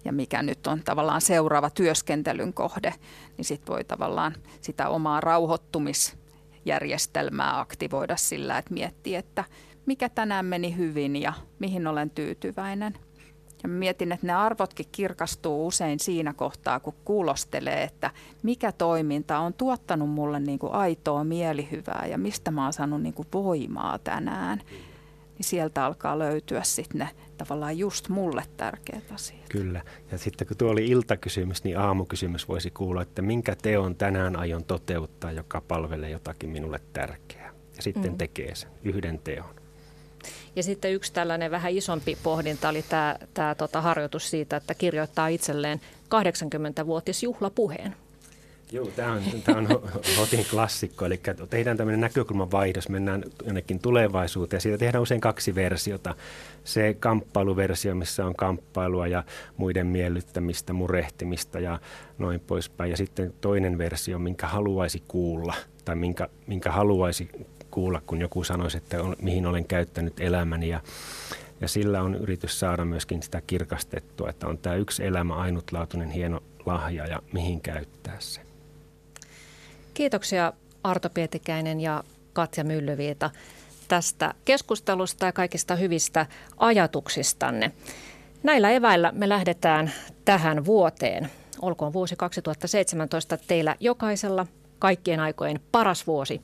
ja mikä nyt on tavallaan seuraava työskentelyn kohde, niin sitten voi tavallaan sitä omaa rauhoittumisjärjestelmää aktivoida sillä, että miettii, että mikä tänään meni hyvin ja mihin olen tyytyväinen – ja mietin, että ne arvotkin kirkastuu usein siinä kohtaa, kun kuulostelee, että mikä toiminta on tuottanut mulle niin kuin aitoa mielihyvää ja mistä mä oon saanut niin kuin voimaa tänään. Niin sieltä alkaa löytyä sitten ne tavallaan just mulle tärkeät asiat. Kyllä. Ja sitten kun tuo oli iltakysymys, niin aamukysymys voisi kuulla, että minkä teon tänään aion toteuttaa, joka palvelee jotakin minulle tärkeää. Ja sitten mm. tekee sen yhden teon. Ja sitten yksi tällainen vähän isompi pohdinta oli tämä, tämä tota harjoitus siitä, että kirjoittaa itselleen 80-vuotisjuhlapuheen. Joo, tämä on, tämä on Hotin klassikko, eli tehdään tämmöinen näkökulman vaihdos, mennään jonnekin tulevaisuuteen. Siitä tehdään usein kaksi versiota. Se kamppailuversio, missä on kamppailua ja muiden miellyttämistä, murehtimista ja noin poispäin. Ja sitten toinen versio, minkä haluaisi kuulla tai minkä, minkä haluaisi kuulla, kun joku sanoisi, että on, mihin olen käyttänyt elämäni ja, ja sillä on yritys saada myöskin sitä kirkastettua, että on tämä yksi elämä ainutlaatuinen hieno lahja ja mihin käyttää se. Kiitoksia Arto Pietikäinen ja Katja Myllyviita tästä keskustelusta ja kaikista hyvistä ajatuksistanne. Näillä eväillä me lähdetään tähän vuoteen. Olkoon vuosi 2017 teillä jokaisella kaikkien aikojen paras vuosi.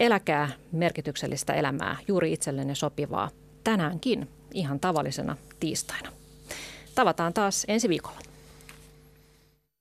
Eläkää merkityksellistä elämää, juuri itsellenne sopivaa, tänäänkin ihan tavallisena tiistaina. Tavataan taas ensi viikolla.